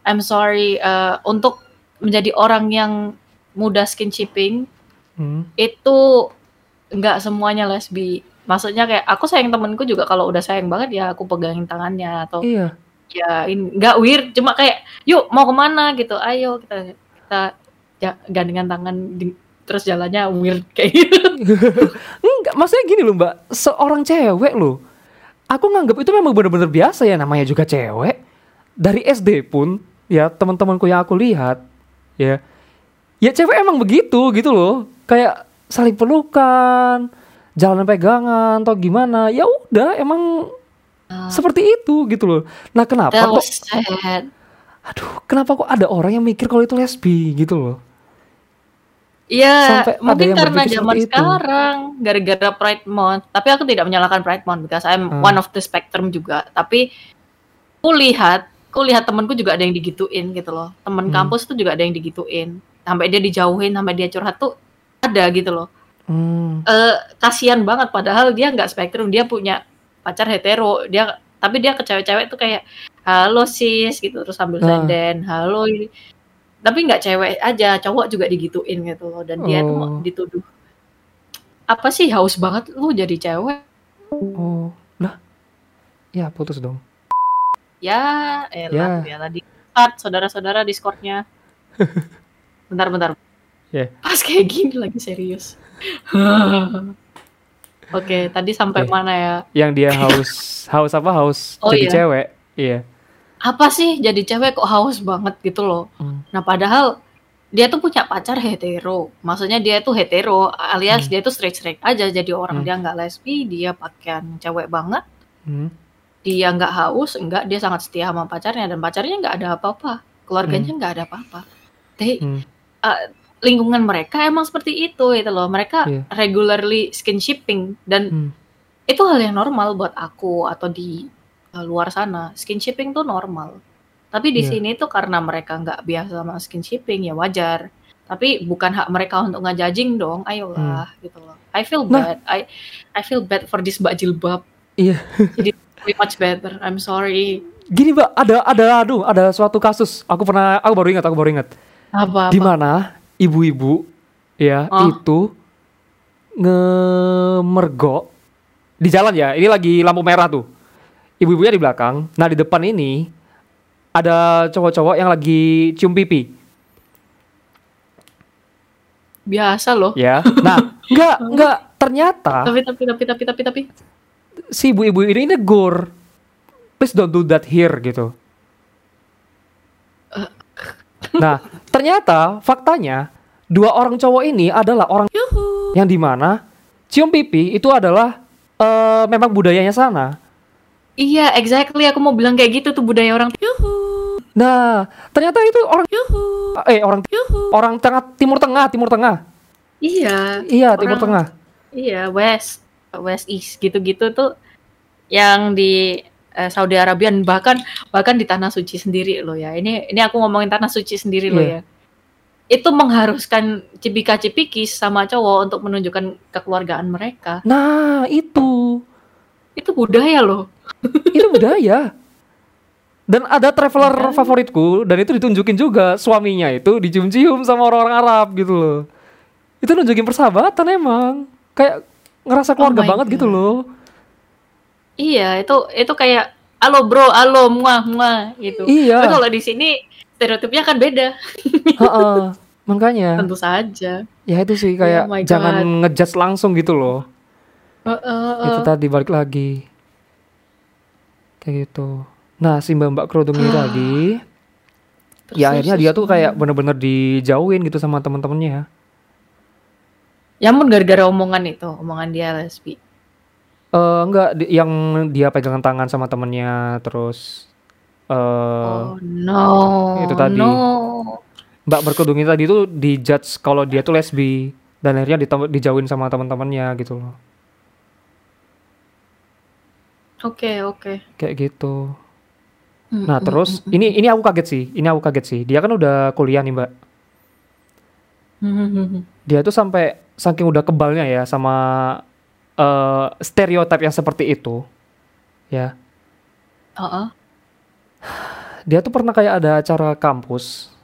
I'm sorry. Uh, untuk menjadi orang yang mudah skinshiping Hmm. itu nggak semuanya lesbi. Maksudnya kayak aku sayang temenku juga kalau udah sayang banget ya aku pegangin tangannya atau Iya. ya ini nggak weird cuma kayak yuk mau ke mana gitu ayo kita kita ja- gandengan tangan di- terus jalannya weird (laughs) kayak gitu. (laughs) Enggak, maksudnya gini loh mbak, seorang cewek loh, aku nganggap itu memang benar-benar biasa ya namanya juga cewek. Dari SD pun, ya teman-temanku yang aku lihat, ya, ya cewek emang begitu gitu loh, kayak saling pelukan, jalan pegangan atau gimana, ya udah emang Ah. seperti itu gitu loh. Nah kenapa kok, sad. aduh, kenapa kok ada orang yang mikir kalau itu lesbi gitu loh? Iya, mungkin karena zaman sekarang gara-gara Pride Month. Tapi aku tidak menyalahkan Pride Month because I'm Hmm. one of the spectrum juga. Tapi aku lihat, aku lihat temenku juga ada yang digituin gitu loh. Temen Hmm. kampus tuh juga ada yang digituin. Sampai dia dijauhin, sampai dia curhat tuh ada gitu loh. Hmm, Eh kasihan banget padahal dia nggak spektrum, dia punya pacar hetero. Dia tapi dia ke cewek-cewek tuh kayak halo sis gitu terus sambil Nah. senden, halo ini. Tapi nggak cewek aja, cowok juga digituin gitu loh dan dia tuh Oh. dituduh apa sih haus banget lu jadi cewek oh, lah, ya putus dong. ya elah ya, tadi cut saudara-saudara discordnya (laughs) bentar bentar Ya. pas kayak gini lagi serius (laughs) oke tadi sampai Oke. mana ya Yang dia haus, haus apa haus (laughs) Oh, jadi iya. cewek, iya. apa sih jadi cewek kok haus banget gitu loh Hmm. nah padahal dia tuh punya pacar hetero maksudnya dia tuh hetero alias Hmm. dia tuh straight straight aja jadi orang Hmm. dia nggak lesbi dia pakaian cewek banget Hmm. dia nggak haus enggak dia sangat setia sama pacarnya dan pacarnya nggak ada apa-apa keluarganya nggak ada apa-apa Tapi Hmm. uh, lingkungan mereka emang seperti itu itu loh mereka Iya. regularly skinshiping dan Hmm. itu hal yang normal buat aku atau di uh, luar sana skinshiping tuh normal tapi di Iya. sini tuh karena mereka nggak biasa sama skinshiping ya wajar tapi bukan hak mereka untuk ngejudging dong ayolah gitu loh I feel Hmm. Nah. bad I I feel bad for this mbak jilbab Iya. jadi way much better I'm sorry Gini mbak, ada ada aduh ada suatu kasus. Aku pernah, aku baru ingat, aku baru ingat. apa Di apa mana ibu-ibu ya Oh. itu ngemergok di jalan ya. Ini lagi lampu merah tuh. Ibu-ibunya di belakang. Nah di depan ini ada cowok-cowok yang lagi cium pipi. biasa loh Ya. Nah, (laughs) enggak, enggak. Ternyata tapi tapi tapi tapi tapi tapi si ibu-ibu ini negur. Please don't do that here gitu. (laughs) Nah, ternyata faktanya dua orang cowok ini adalah orang yang di mana cium pipi itu adalah eh, memang budayanya sana. iya exactly. Aku mau bilang kayak gitu tuh budaya orang. Nah, ternyata itu orang eh orang orang tengah timur tengah timur tengah. iya. Iya timur Orang- tengah. Iya, West, West East gitu-gitu tuh yang di eh, Saudi Arabia bahkan bahkan di tanah suci sendiri loh ya. Ini ini aku ngomongin tanah suci sendiri loh Iya. ya. Itu mengharuskan cipika-cipikis sama cowok untuk menunjukkan kekeluargaan mereka. Nah, itu. Itu budaya loh. Itu budaya. (laughs) Dan ada traveler Budaya. favoritku dan itu ditunjukin juga suaminya itu dicium-cium sama orang-orang Arab gitu loh. Itu nunjukin persahabatan emang. Kayak ngerasa keluarga my banget gitu God. loh. Iya, itu itu kayak halo bro, halo muah muah gitu. Iya. Tapi kalau di sini stereotipnya kan beda. (laughs) Heeh. Makanya Tentu saja. ya itu sih kayak Oh my God. jangan ngejudge langsung gitu loh. Heeh, Itu heeh. tadi balik lagi. Kayak gitu. Nah, si Mbak Mbak kerudung ini tadi Terus, ya akhirnya dia tuh kayak bener-bener dijauhin gitu sama temen-temennya. Ya ampun gara-gara omongan itu, omongan dia lesbi. Eh enggak di- yang dia pegangan tangan sama temennya terus eh oh no. itu tadi. No. Mbak berkerudung ini tadi tuh dijudge kalau dia tuh lesbi dan akhirnya dijauhin sama teman-temannya gitu loh. Oke, oke. Kayak gitu. Mm, Nah, mm, terus mm, ini ini aku kaget sih. Ini aku kaget sih. Dia kan udah kuliah nih, Mbak. mm, mm, mm, mm. Dia tuh sampai saking udah kebalnya ya sama eh stereotip yang seperti itu. Ya. Heeh. Dia tuh pernah kayak ada acara kampus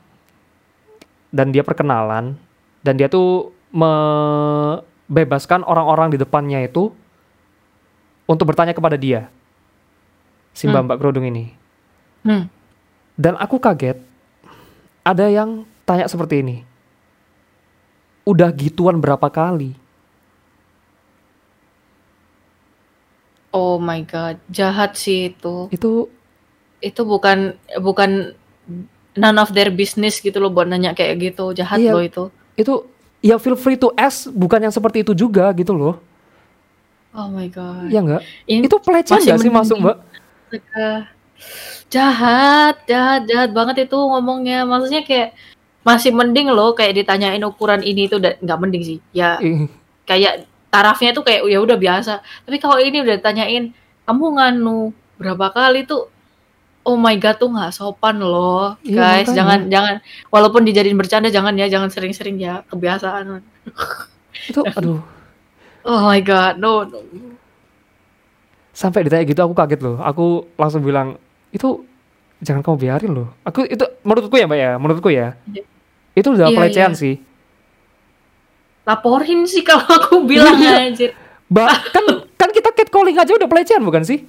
dan dia perkenalan dan dia tuh membebaskan orang-orang di depannya itu untuk bertanya kepada dia. Si Hmm. Mbak Mbak kerudung ini. Hmm. Dan aku kaget ada yang tanya seperti ini. Udah gituan berapa kali? Oh my god, jahat sih itu. Itu Itu bukan bukan none of their business gitu loh buat nanya kayak gitu. Jahat Iya. loh itu. itu ya feel free to ask bukan yang seperti itu juga gitu loh. Oh my god. Ya enggak? Ini Itu pelecehan nggak sih masuk. Mbak? Jahat, jahat, jahat banget itu ngomongnya. Maksudnya kayak masih mending loh kayak ditanyain ukuran ini itu udah nggak mending sih. Ya kayak tarafnya tuh kayak ya udah biasa. Tapi kalau ini udah ditanyain kamu nganu berapa kali tuh Oh my god tuh nggak sopan loh, Iya, guys. makanya. Jangan jangan walaupun dijadiin bercanda jangan ya, jangan sering-sering ya, kebiasaan. Itu aduh, Oh my god, no, no. sampai ditanya gitu aku kaget loh. Aku langsung bilang, "Itu jangan kamu biarin loh." Aku itu menurutku ya, Mbak ya, menurutku ya. Iya. Itu udah Iya, pelecehan iya. sih. Laporin sih kalau aku bilang Iya. anjir. Mbak, kan kan kita catcalling aja udah pelecehan bukan sih?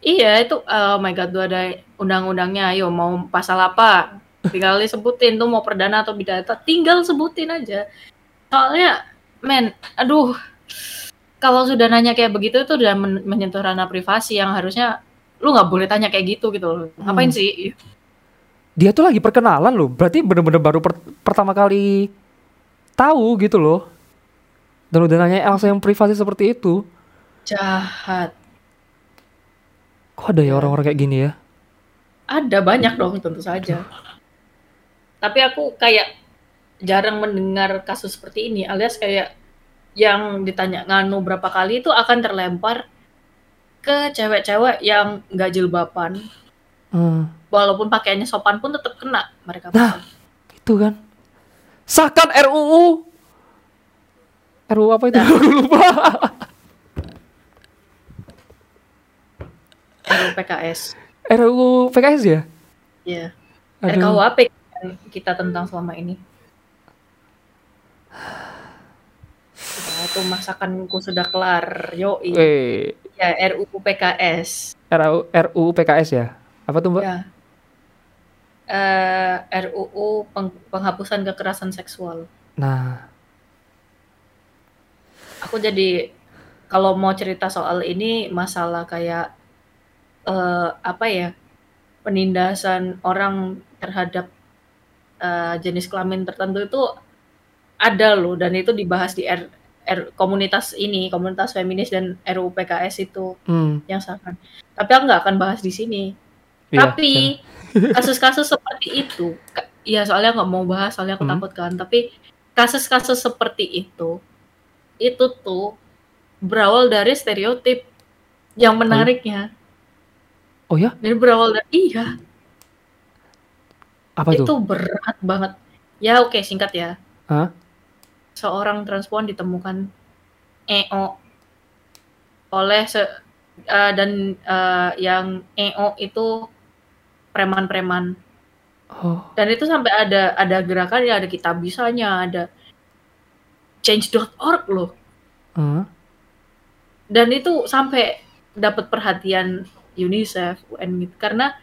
Iya itu oh my god tuh ada undang-undangnya ayo mau pasal apa tinggal disebutin tuh mau perdana atau pidana tinggal sebutin aja soalnya men aduh kalau sudah nanya kayak begitu itu udah men- menyentuh ranah privasi yang harusnya lu nggak boleh tanya kayak gitu gitu loh ngapain Hmm. sih Dia tuh lagi perkenalan loh. Berarti bener-bener baru per- pertama kali tahu gitu loh. Dan udah nanya langsung yang privasi seperti itu. jahat Kok ada ya orang-orang kayak gini ya? ada banyak dong tentu saja tapi aku kayak jarang mendengar kasus seperti ini alias kayak yang ditanya nganu berapa kali itu akan terlempar ke cewek-cewek yang nggak jilbaban Hmm, walaupun pakaiannya sopan pun tetap kena mereka Nah. itu kan. Sahkan RUU. RUU apa itu? (laughs) Aku lupa. RUU PKS RUU PKS ya? ya Aduh. RKUHP kita tentang selama ini Nah, itu masakanku sudah kelar yoi Eh, ya RUU PKS RUU, RUU PKS ya? Apa tuh mbak? Ya. Eh, RUU peng- penghapusan kekerasan seksual. Nah, Aku jadi kalau mau cerita soal ini masalah kayak eh, apa ya penindasan orang terhadap eh, jenis kelamin tertentu itu ada loh dan itu dibahas di R, R- komunitas ini komunitas feminis dan RUU PKS itu hmm, yang sama. Tapi aku nggak akan bahas di sini. iya, Tapi kasus-kasus seperti itu, ya soalnya nggak mau bahas, soalnya aku Hmm. takut kan. Tapi kasus-kasus seperti itu, itu tuh berawal dari stereotip. Yang menariknya, Oh ya? Jadi berawal dari iya, Apa itu itu? berat banget. Ya oke singkat ya. Hah? Seorang transpuan ditemukan EO oleh se eh, dan eh, yang EO itu preman-preman. Oh, dan itu sampai ada ada gerakan ya ada kitab bisanya ada change.org loh. Hah? dan itu sampai dapat perhatian UNICEF UN gitu. Karena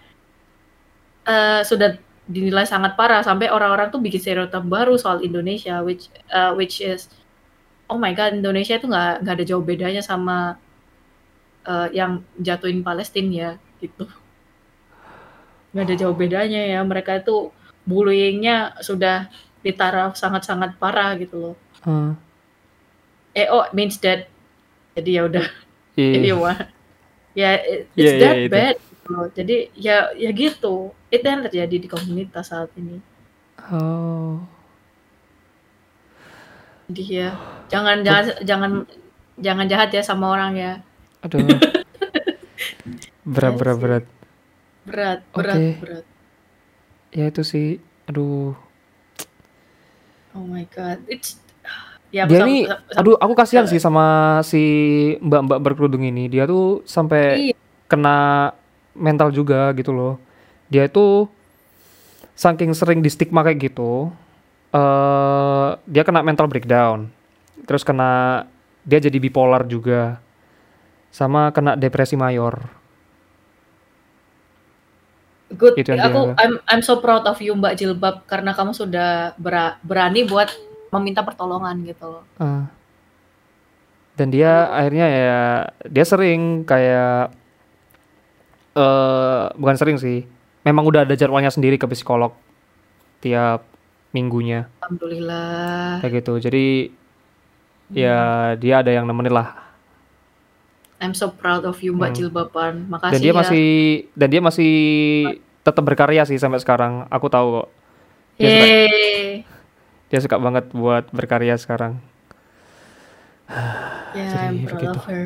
eh, sudah dinilai sangat parah sampai orang-orang tuh bikin stereotip baru soal Indonesia which uh, which is oh my god Indonesia itu nggak nggak ada jauh bedanya sama eh, yang jatuhin Palestina ya gitu nggak ada jauh bedanya ya mereka itu bullyingnya sudah di taraf sangat-sangat parah gitu loh Hah? EO means that jadi ya udah Iya. if you want ya it- (laughs) Iya, it's iya, that itu. bad gitu loh. jadi ya ya gitu itu yang terjadi di komunitas saat ini Oh. jadi ya jangan jangan jangan jangan jahat ya sama orang ya Aduh. (laughs) berat, berat, berat. Berat berat Oke. berat Ya itu sih. Aduh. oh my god it's ya Dia sam- aduh aku kasihan sih sama si mbak-mbak berkerudung ini. Dia tuh sampai iya, kena mental juga gitu loh. Dia itu saking sering di stigma kayak gitu, eh dia kena mental breakdown. Terus kena dia jadi bipolar juga. Sama kena depresi mayor. Good itu aku dia- I'm I'm so proud of you Mbak Jilbab karena kamu sudah bera- berani buat meminta pertolongan gitu loh Ah. Dan dia akhirnya ya dia sering kayak eh bukan sering sih. Memang udah ada jadwalnya sendiri ke psikolog tiap minggunya alhamdulillah kayak gitu. Jadi ya dia ada yang nemenin lah. I'm so proud of you Mbak Hmm. Jilbaban makasih Dan dia ya masih dan dia masih tetap berkarya sih sampai sekarang. Aku tahu kok. Dia suka, Yeay. dia suka banget buat berkarya sekarang. (sighs) Ya, Jadi I'm proud begitu. of her.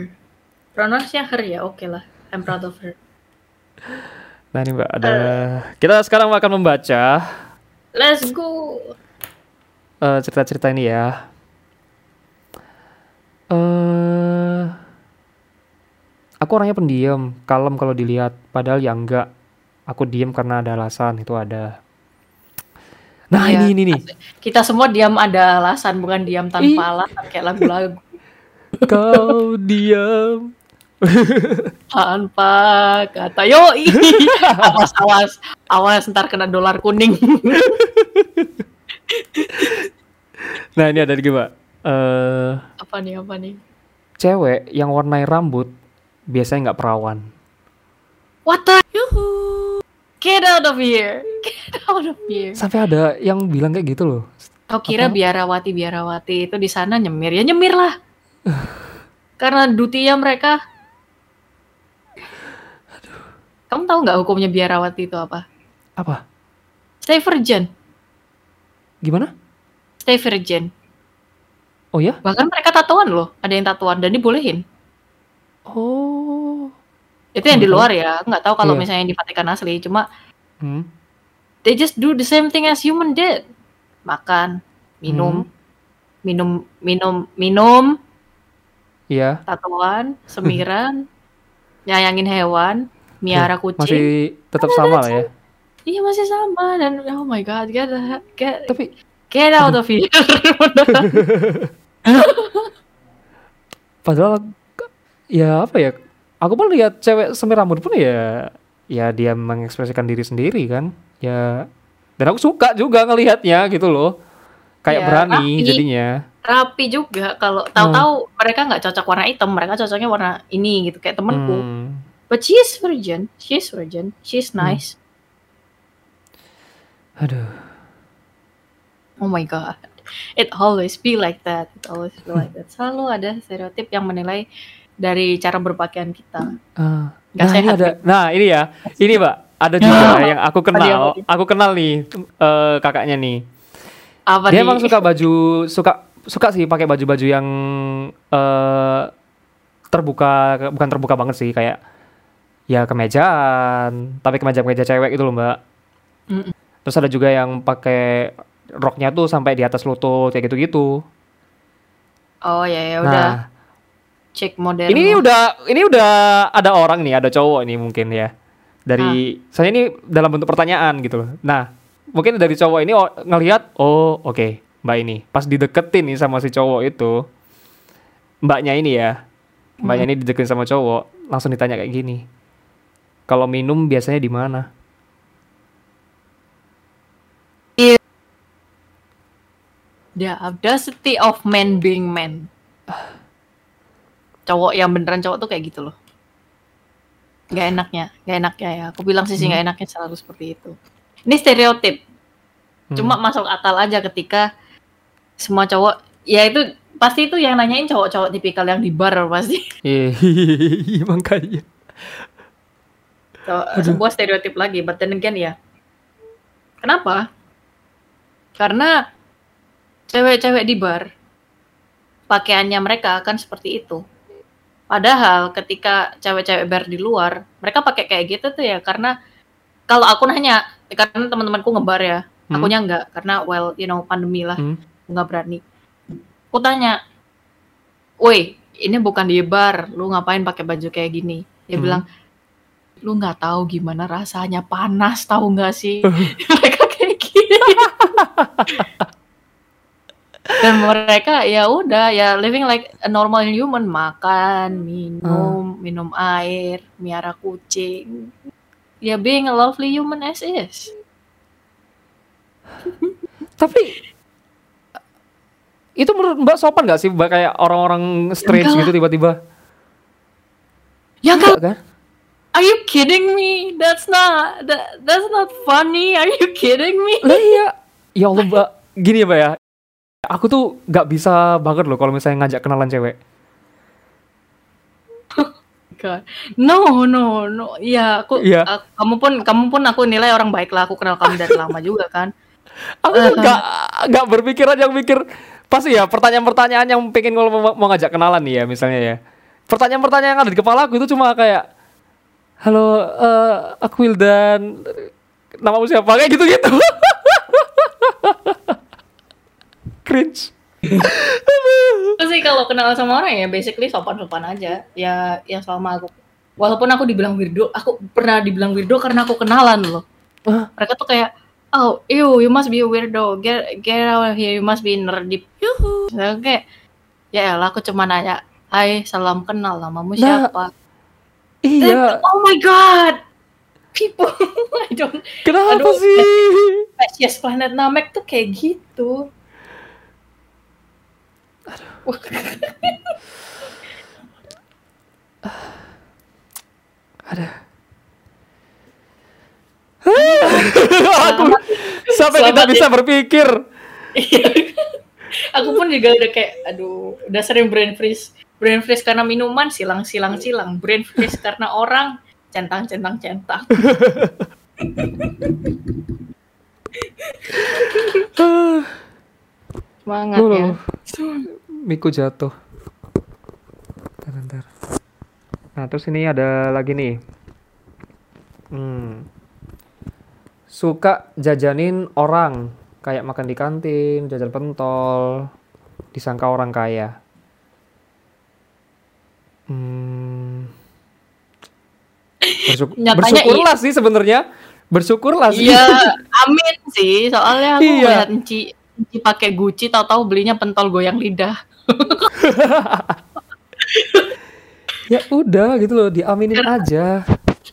Pronounce-nya her ya, oke lah. I'm proud of her. (laughs) Nah ini mbak ada kita sekarang akan membaca Let's go. eh, cerita-cerita ini ya. Eh, aku orangnya pendiam, kalem kalau dilihat. Padahal ya enggak. Aku diem karena ada alasan itu ada. Nah Iya. ini ini nih. Kita semua diam ada alasan, bukan diam Ih. tanpa alasan kayak lagu-lagu. (laughs) Kau diam. Tanpa kata yo (laughs) awas awas awas ntar kena dolar kuning. Nah ini ada lagi mbak. Eh, apa nih apa nih? cewek yang warnai rambut biasanya nggak perawan. What the? Yuhu. Get out of here. Get out of here. Sampai ada yang bilang kayak gitu loh. Kau kira Apa? biarawati biarawati itu di sana nyemir ya nyemir lah. (sighs) Karena dutia mereka. Kamu tahu nggak hukumnya biarawati itu apa? Apa? Stay virgin, Gimana? stay virgin. Oh ya? Bahkan mereka tatoan loh, ada yang tatoan dan dibolehin. Oh. Itu yang di luar ya, nggak tahu kalau Iya. misalnya yang di Vatikan asli. Cuma Hmm. they just do the same thing as human did. Makan, minum, Hmm. minum, minum, minum, Iya. tatoan, semiran, (laughs) nyayangin hewan, miara kucing. Masih tetap sama lah ya. Iya masih sama dan oh my god, get get Tapi get out of here. (laughs) (laughs) padahal ya apa ya? Aku pun lihat cewek semir rambut pun ya ya dia mengekspresikan diri sendiri kan. Ya dan aku suka juga ngelihatnya gitu loh. Kayak Ya, berani rapi. jadinya. Rapi juga kalau tahu-tahu mereka nggak cocok warna hitam, mereka cocoknya warna ini gitu kayak temenku. Hmm. But she is virgin, she is virgin, she's nice. Aduh. Oh my god. It always be like that. It always be like that. Selalu ada stereotip yang menilai dari cara berpakaian kita. Nggak Nah, ini ada. Nah, ini ya. Ini, Mbak. Ada juga yang aku Apa dia, kenal. apa dia? Aku kenal nih eh, kakaknya nih. Apa dia nih? emang suka baju suka suka sih pakai baju-baju yang eh terbuka bukan terbuka banget sih kayak ya kemejaan, tapi kemeja-kemeja cewek itu loh mbak. Mm-mm. Terus ada juga yang pakai roknya tuh sampai di atas lutut kayak gitu-gitu. Oh ya ya udah Nah, cek modern. ini udah ini udah ada orang nih, ada cowok nih mungkin ya. Dari saya ini dalam bentuk pertanyaan gitu loh. Nah, mungkin dari cowok ini oh, ngelihat, oh oke, mbak ini pas dideketin nih sama si cowok itu, mbaknya ini ya, mbaknya ini dideketin sama cowok, langsung ditanya kayak gini. Kalau minum biasanya di mana? The audacity of men being men. Cowok yang beneran cowok tuh kayak gitu loh. Gak enaknya, gak enaknya ya. Aku bilang sih sih Hmm. gak enaknya selalu seperti itu. Ini stereotip. Hmm. Cuma masuk akal aja ketika semua cowok, ya itu pasti itu yang nanyain cowok-cowok tipikal yang di bar pasti. (laughs) Iya, makanya. So, sebuah stereotip lagi, but then again ya. Kenapa? Karena cewek-cewek di bar pakaiannya mereka akan seperti itu. Padahal ketika cewek-cewek bar di luar, mereka pakai kayak gitu tuh ya karena kalau aku nanya, karena teman-temanku ngebar ya, Hmm. akunya enggak karena well, you know, pandemi lah, Hmm. nggak berani. Aku tanya, "Woi, ini bukan di bar, lu ngapain pakai baju kayak gini?" Dia Hmm. bilang, "Lu nggak tahu gimana rasanya panas, tahu nggak sih?" (laughs) mereka kayak gini. (laughs) Dan mereka ya udah ya living like a normal human, makan, minum, minum air, miara kucing. Ya being a lovely human as is. Tapi itu menurut Mbak sopan gak sih Mbak kayak orang-orang strange Enggak. gitu tiba-tiba? Ya kan? Enggak kan? Are you kidding me? That's not that, that's not funny. Are you kidding me? Lah iya. Ya Allah Mbak, gini ya Mbak ya. Aku tuh gak bisa banget loh kalau misalnya ngajak kenalan cewek. God. No, no, no. Ya, aku, Iya. aku- kamu pun kamu pun aku nilai orang baik lah. Aku kenal kamu dari lama juga kan. Aku tuh gak, gak berpikir aja mikir pasti ya pertanyaan-pertanyaan yang pengen kalau mau, mau ngajak kenalan nih ya misalnya ya. Pertanyaan-pertanyaan yang ada di kepala aku itu cuma kayak Halo, eh, aku Wildan. Namamu siapa? Kayak gitu-gitu. (laughs) Cringe. Terus sih kalau kenal sama orang ya basically sopan-sopan aja. Ya, ya selama aku walaupun aku dibilang weirdo, aku pernah dibilang weirdo karena aku kenalan loh. Mereka tuh kayak Oh, ew, you must be a weirdo. Get get out of here. You must be nerdy. Yuhu. Saya kayak, ya elah, aku cuma nanya, Hai, salam kenal, namamu Nah, siapa? Iya, Oh my god, people, (laughs) I don't, kenapa Aduh, sih? spesies planet Namek tuh kayak gitu. (laughs) (laughs) aku sampai tidak Selamat bisa berpikir. Aku pun juga udah kayak, aduh, udah sering brain freeze. Brain freeze karena minuman, silang, silang, silang. Brain freeze karena orang, centang, centang, centang. (laughs) Semangat Loh, ya. Miku jatuh. Bentar, bentar. Nah, terus ini ada lagi nih. Hmm. Suka jajanin orang, kayak makan di kantin, jajan pentol, disangka orang kaya. Hmm. Bersyuk- Nyatanya bersyukurlah sih sebenarnya. Bersyukurlah sih. Iya, (laughs) amin sih. Soalnya aku Iya. lihat Enci, Enci pakai Gucci, tahu-tahu belinya pentol goyang lidah. Ya udah gitu loh, diaminin aja.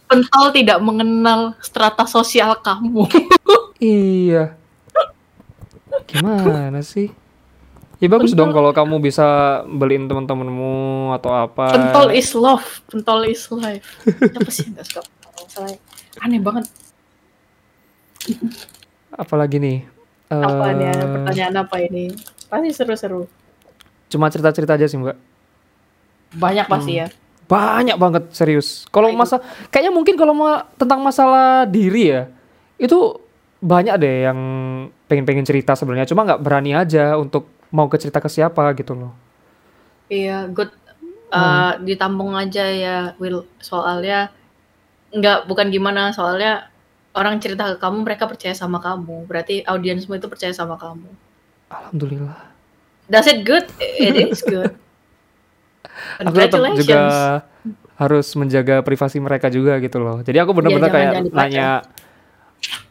Pentol tidak mengenal strata sosial kamu. (laughs) Iya. Gimana sih? Ya bagus dong kalau kamu bisa beliin teman-temanmu atau apa. Pentol is love, pentol is life. Apa sih nggak suka pentol? Aneh banget. Apalagi nih? Apa nih? Ada pertanyaan apa ini? Pasti seru-seru. Cuma cerita-cerita aja sih, Mbak. Banyak pasti Hmm. ya. Banyak banget serius. Kalau masa kayaknya mungkin kalau ma- tentang masalah diri ya, itu banyak deh yang pengen-pengen cerita sebenarnya, cuma nggak berani aja untuk mau ke cerita ke siapa gitu loh. Iya, good. Hmm. Uh, Ditambung aja ya, Will. Soalnya nggak bukan gimana soalnya orang cerita ke kamu mereka percaya sama kamu berarti audiensmu itu percaya sama kamu Alhamdulillah. Does it good it is good (laughs) Aku tetap juga harus menjaga privasi mereka juga gitu loh. Jadi aku bener-bener jangan- kayak jangan nanya,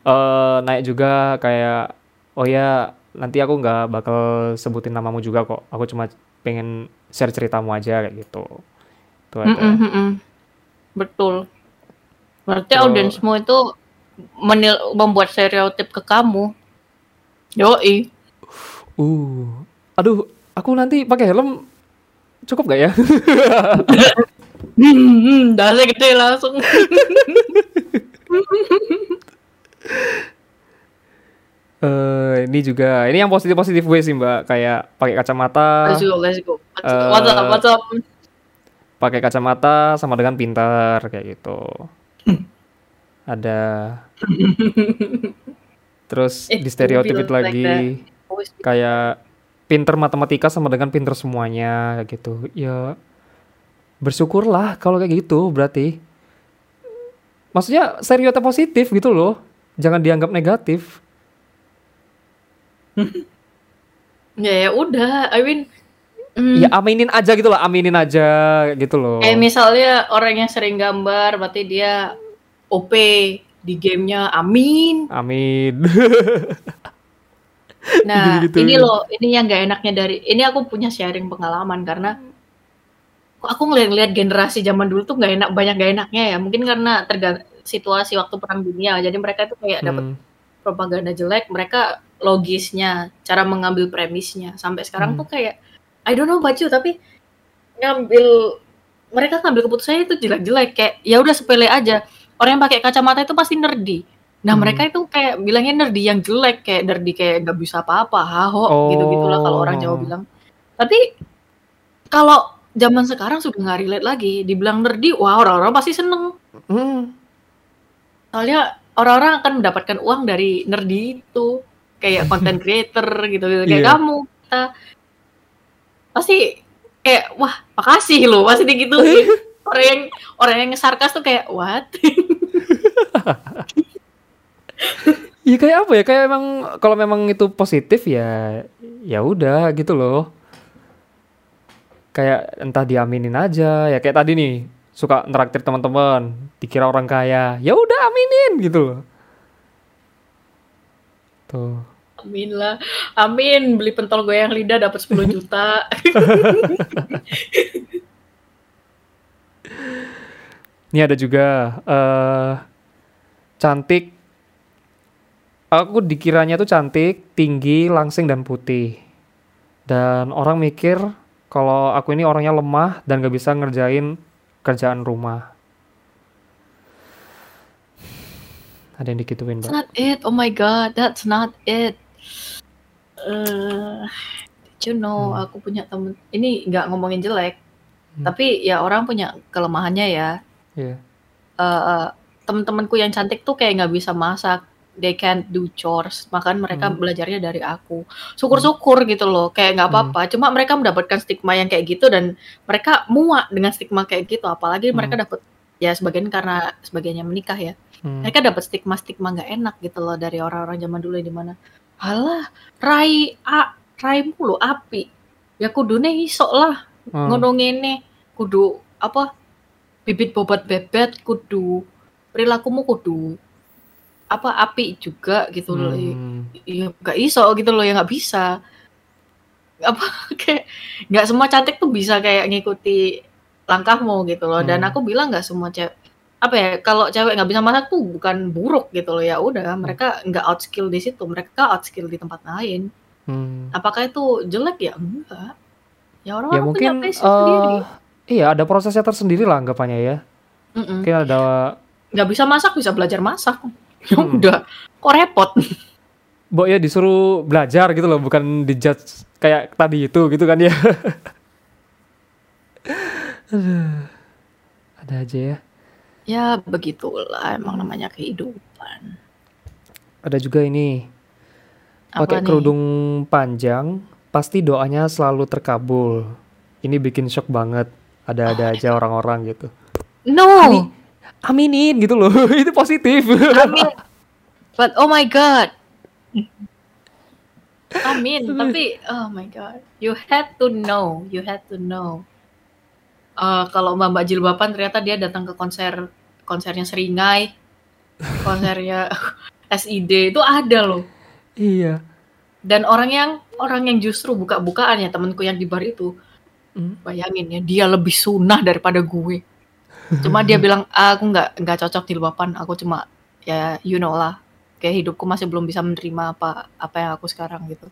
eh nanya juga kayak, oh ya nanti aku nggak bakal sebutin namamu juga kok. Aku cuma pengen share ceritamu aja kayak gitu. Itu ada. Mm-mm, mm-mm. betul berarti Kalau- audiensmu itu menil- membuat stereotip ke kamu yoi Uh, aduh, aku nanti pakai helm cukup gak ya? hmm, hmm, dasar gede langsung Eh, ini juga, ini yang positif positif gue sih mbak, kayak pakai kacamata, let's go let's go what's, what's up what's up pakai kacamata sama dengan pintar kayak gitu. Ada. (laughs) Terus Eh, di stereotip lagi like kayak pinter matematika sama dengan pinter semuanya gitu. Ya bersyukurlah kalau kayak gitu berarti. Maksudnya stereotip positif gitu loh. Jangan dianggap negatif. (laughs) ya ya udah I mean mm, Ya aminin aja gitu loh, aminin aja gitu loh. kayak misalnya orang yang sering gambar berarti dia OP di gamenya amin Amin. (laughs) Nah, Gitu-gitu. ini loh, ini yang gak enaknya dari ini aku punya sharing pengalaman karena aku ngeliat-ngeliat generasi zaman dulu tuh gak enak banyak gak enaknya ya. Mungkin karena tergantung situasi waktu perang dunia. Jadi mereka tuh kayak dapat Hmm. propaganda jelek, mereka logisnya, cara mengambil premisnya. Sampai sekarang Hmm. tuh kayak I don't know about you, tapi ngambil mereka ngambil keputusannya itu jelek-jelek kayak ya udah sepele aja. Orang yang pakai kacamata itu pasti nerdy. Nah, Hmm. mereka itu kayak bilangnya nerdy yang jelek kayak nerdy kayak nggak bisa apa-apa, haho gitu-gitulah kalau orang Jawa Oh. bilang. Tapi kalau zaman sekarang sudah nggak relate lagi, dibilang nerdy, wah orang-orang pasti seneng. Hmm. Soalnya orang-orang akan mendapatkan uang dari nerdy itu kayak (laughs) content creator gitu gitu kayak Iya. kamu kita pasti kayak wah makasih loh pasti digituin (laughs) orang yang orang yang sarkas tuh kayak what (laughs) (laughs) Ya kayak apa ya? Kayak emang kalau memang itu positif ya ya udah gitu loh. Kayak entah diaminin aja. Ya kayak tadi nih suka neraktir teman-teman dikira orang kaya ya udah aminin gitu loh. Tuh. Amin lah. Amin. Beli pentol goyang lidah dapat 10 (laughs) juta. Ini ada juga eh cantik aku dikiranya tuh cantik tinggi langsing dan putih. Dan orang mikir kalau aku ini orangnya lemah dan gak bisa ngerjain kerjaan rumah. Ada yang dikituin that's mbak not it. Oh my god that's not it. Uh, did you know Hmm. aku punya temen? Ini nggak ngomongin jelek Hmm. tapi ya orang punya kelemahannya ya. Iya. Eh, eh, temen-temenku yang cantik tuh kayak nggak bisa masak they can't do chores makan mereka Hmm. belajarnya dari aku syukur-syukur gitu loh kayak nggak Hmm. apa-apa cuma mereka mendapatkan stigma yang kayak gitu dan mereka muak dengan stigma kayak gitu apalagi Hmm. mereka dapat ya sebagian karena sebagiannya menikah ya Hmm. mereka dapat stigma-stigma nggak enak gitu loh dari orang-orang zaman dulu di mana halah rai a rai mulu api ya kudune iso lah Hmm. ngono ngene kudu apa bibit bobot bebet kudu perilakumu kudu apa api juga gitu loh. Hmm. ya nggak iso gitu loh ya nggak bisa. Apa (laughs) kayak nggak semua cantik tuh bisa kayak ngikuti langkahmu gitu loh. Dan Hmm. aku bilang nggak semua cewek apa ya kalau cewek nggak bisa masak tuh bukan buruk gitu loh. Ya udah mereka nggak outskill di situ mereka outskill di tempat lain. Hmm. apakah itu jelek? Ya enggak. Ya orang ya orang mungkin punya passion sendiri. eh iya ada prosesnya tersendiri lah anggapannya ya. Mm-mm. mungkin ada nggak bisa masak bisa belajar masak (laughs) ya Hmm. udah kok repot (laughs) Bo ya disuruh belajar gitu loh, bukan dijudge kayak tadi itu gitu kan ya. (laughs) Aduh, ada aja ya. ya begitulah emang namanya kehidupan Ada juga ini pakai kerudung panjang, pasti doanya selalu terkabul. Ini bikin shock banget. Ada-ada aja orang-orang gitu. no Hani, aminin gitu loh (laughs) itu positif Amin. But oh my god. Amin. (laughs) Tapi oh my god. You had to know. You had to know. Eh, kalau Mbak Mbak Jilbaban ternyata dia datang ke konser konsernya Seringai, konsernya (laughs) SID itu ada loh. iya Dan orang yang orang yang justru buka-bukaan ya temanku yang di bar itu, Hmm. bayangin ya dia lebih sunah daripada gue. Cuma dia bilang "Ah, aku nggak nggak cocok jilbaban, aku cuma ya you know lah, kayak hidupku masih belum bisa menerima apa apa yang aku sekarang gitu.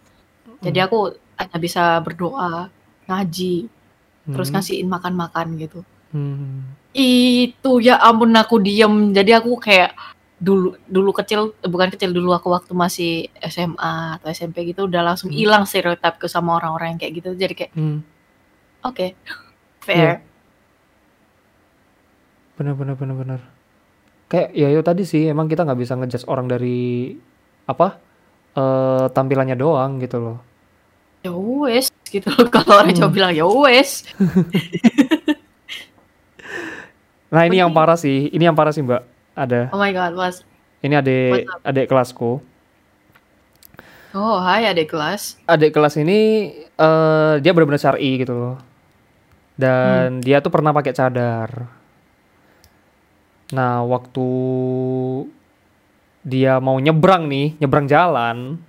Jadi Hmm. aku hanya bisa berdoa, ngaji, terus Hmm. ngasihin makan-makan gitu. Hmm. Itu ya ampun aku diem. Jadi aku kayak dulu dulu kecil bukan kecil dulu aku waktu masih SMA atau SMP gitu udah langsung Hmm. hilang stereotipku sama orang-orang yang kayak gitu. Jadi kayak Hmm. oke fair. Bener bener bener bener kayak ya itu tadi sih emang kita nggak bisa ngejudge orang dari apa eh tampilannya doang gitu loh. Ya wes gitu loh. (laughs) Kalau orang Hmm. Jawa bilang ya wes. (laughs) nah ini yang parah sih. Ini yang parah sih mbak. Ada. Oh my god, was. ini adik adik kelasku. Oh, hai adik kelas. adik kelas ini eh dia benar-benar syari gitu loh. Dan dia tuh pernah pakai cadar nah waktu dia mau nyebrang nih nyebrang jalan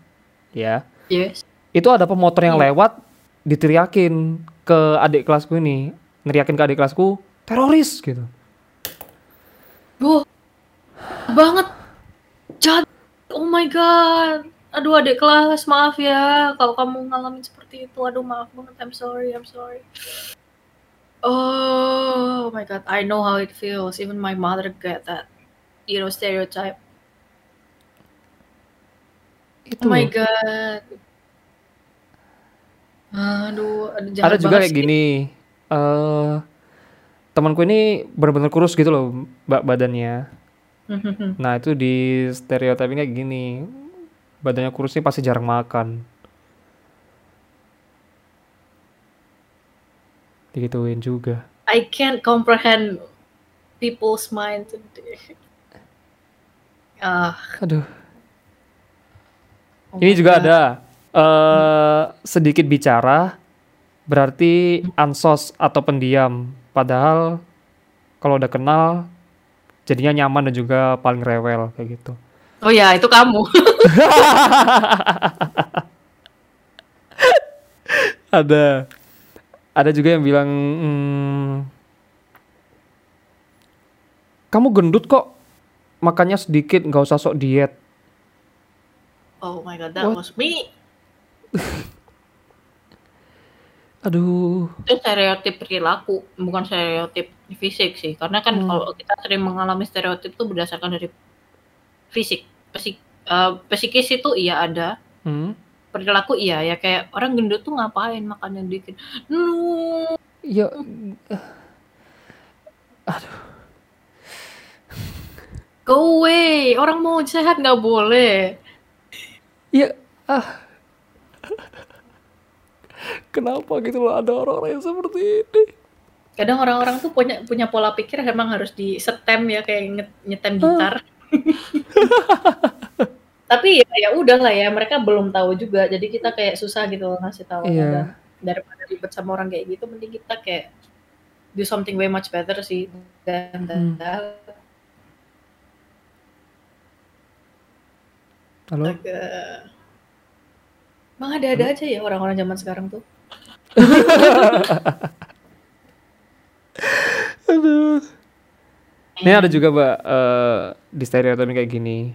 ya Yes. itu ada pemotor yang Iya. lewat diteriakin ke adik kelasku ini neriakin ke adik kelasku teroris gitu Duh. Banget. Jahat. Oh my god. Aduh adik kelas, maaf ya kalau kamu ngalamin seperti itu. Aduh maaf banget. I'm sorry, I'm sorry. Oh my god, I know how it feels. Even my mother get that, you know, stereotype. itu Oh my god. Aduh, ada juga kayak sih. gini eh temanku ini benar-benar kurus gitu loh mbak badannya (laughs) nah itu di stereotipnya kayak gini badannya kurus ini pasti jarang makan digituin juga I can't comprehend people's mind today. Ah, aduh oh Ini juga God. ada eh sedikit bicara berarti ansos atau pendiam. Padahal kalau udah kenal jadinya nyaman dan juga paling rewel kayak gitu. Oh ya, itu kamu. (laughs) Ada ada juga yang bilang "Hmm, kamu gendut kok makannya sedikit nggak usah sok diet. Oh my god, that What? was me. (laughs) Aduh. Itu stereotip perilaku, bukan stereotip fisik sih. Karena kan Hmm. kalau kita sering mengalami stereotip itu berdasarkan dari fisik. Psik, eh, psikis itu iya ada. Hmm. Perilaku iya ya kayak orang gendut tuh ngapain makannya dikit. No. Ya Go away. Orang mau sehat nggak boleh. Ya, ah. (laughs) Kenapa gitu loh ada orang-orang yang seperti ini? Kadang orang-orang tuh punya punya pola pikir emang harus di setem ya kayak nyetem gitar. (laughs) Tapi ya ya udah lah ya mereka belum tahu juga jadi kita kayak susah gitu loh ngasih tahu Iya. Dan daripada ribet sama orang kayak gitu mending kita kayak do something way much better sih dan Hmm. dan Halo? Emang ada-ada aja ya orang-orang zaman sekarang tuh. (laughs) Aduh. Ini ada juga, Mbak, eh, di stereotip kayak gini.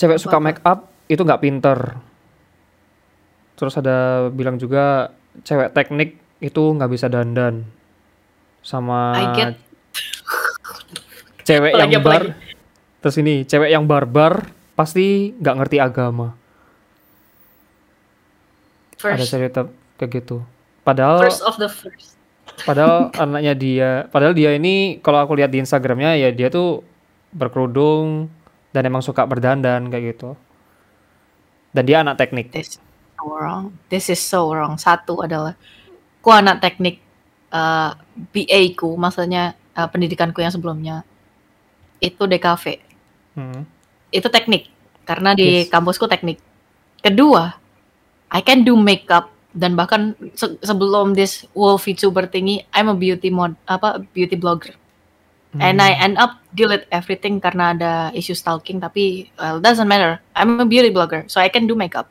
Cewek Apa, suka apa? make up itu nggak pinter. Terus ada bilang juga cewek teknik itu nggak bisa dandan. Sama cewek Apalagi, yang bar. apalagi. Terus ini cewek yang barbar pasti nggak ngerti agama. Ada First, stereotip kayak gitu. Padahal first of the first. Padahal (laughs) anaknya dia, padahal dia ini kalau aku lihat di Instagramnya ya dia tuh berkerudung dan emang suka berdandan kayak gitu. Dan dia anak teknik. This is so wrong. This is so wrong. Satu adalah ku anak teknik eh, BA ku, maksudnya eh, pendidikanku yang sebelumnya itu DKV. Hmm. Itu teknik karena di Yes. kampusku teknik. Kedua, I can do makeup dan bahkan se- sebelum this whole VTuber thingy, I'm a beauty mod apa beauty blogger. And I end up delete everything karena ada isu stalking tapi well doesn't matter. I'm a beauty blogger so I can do makeup.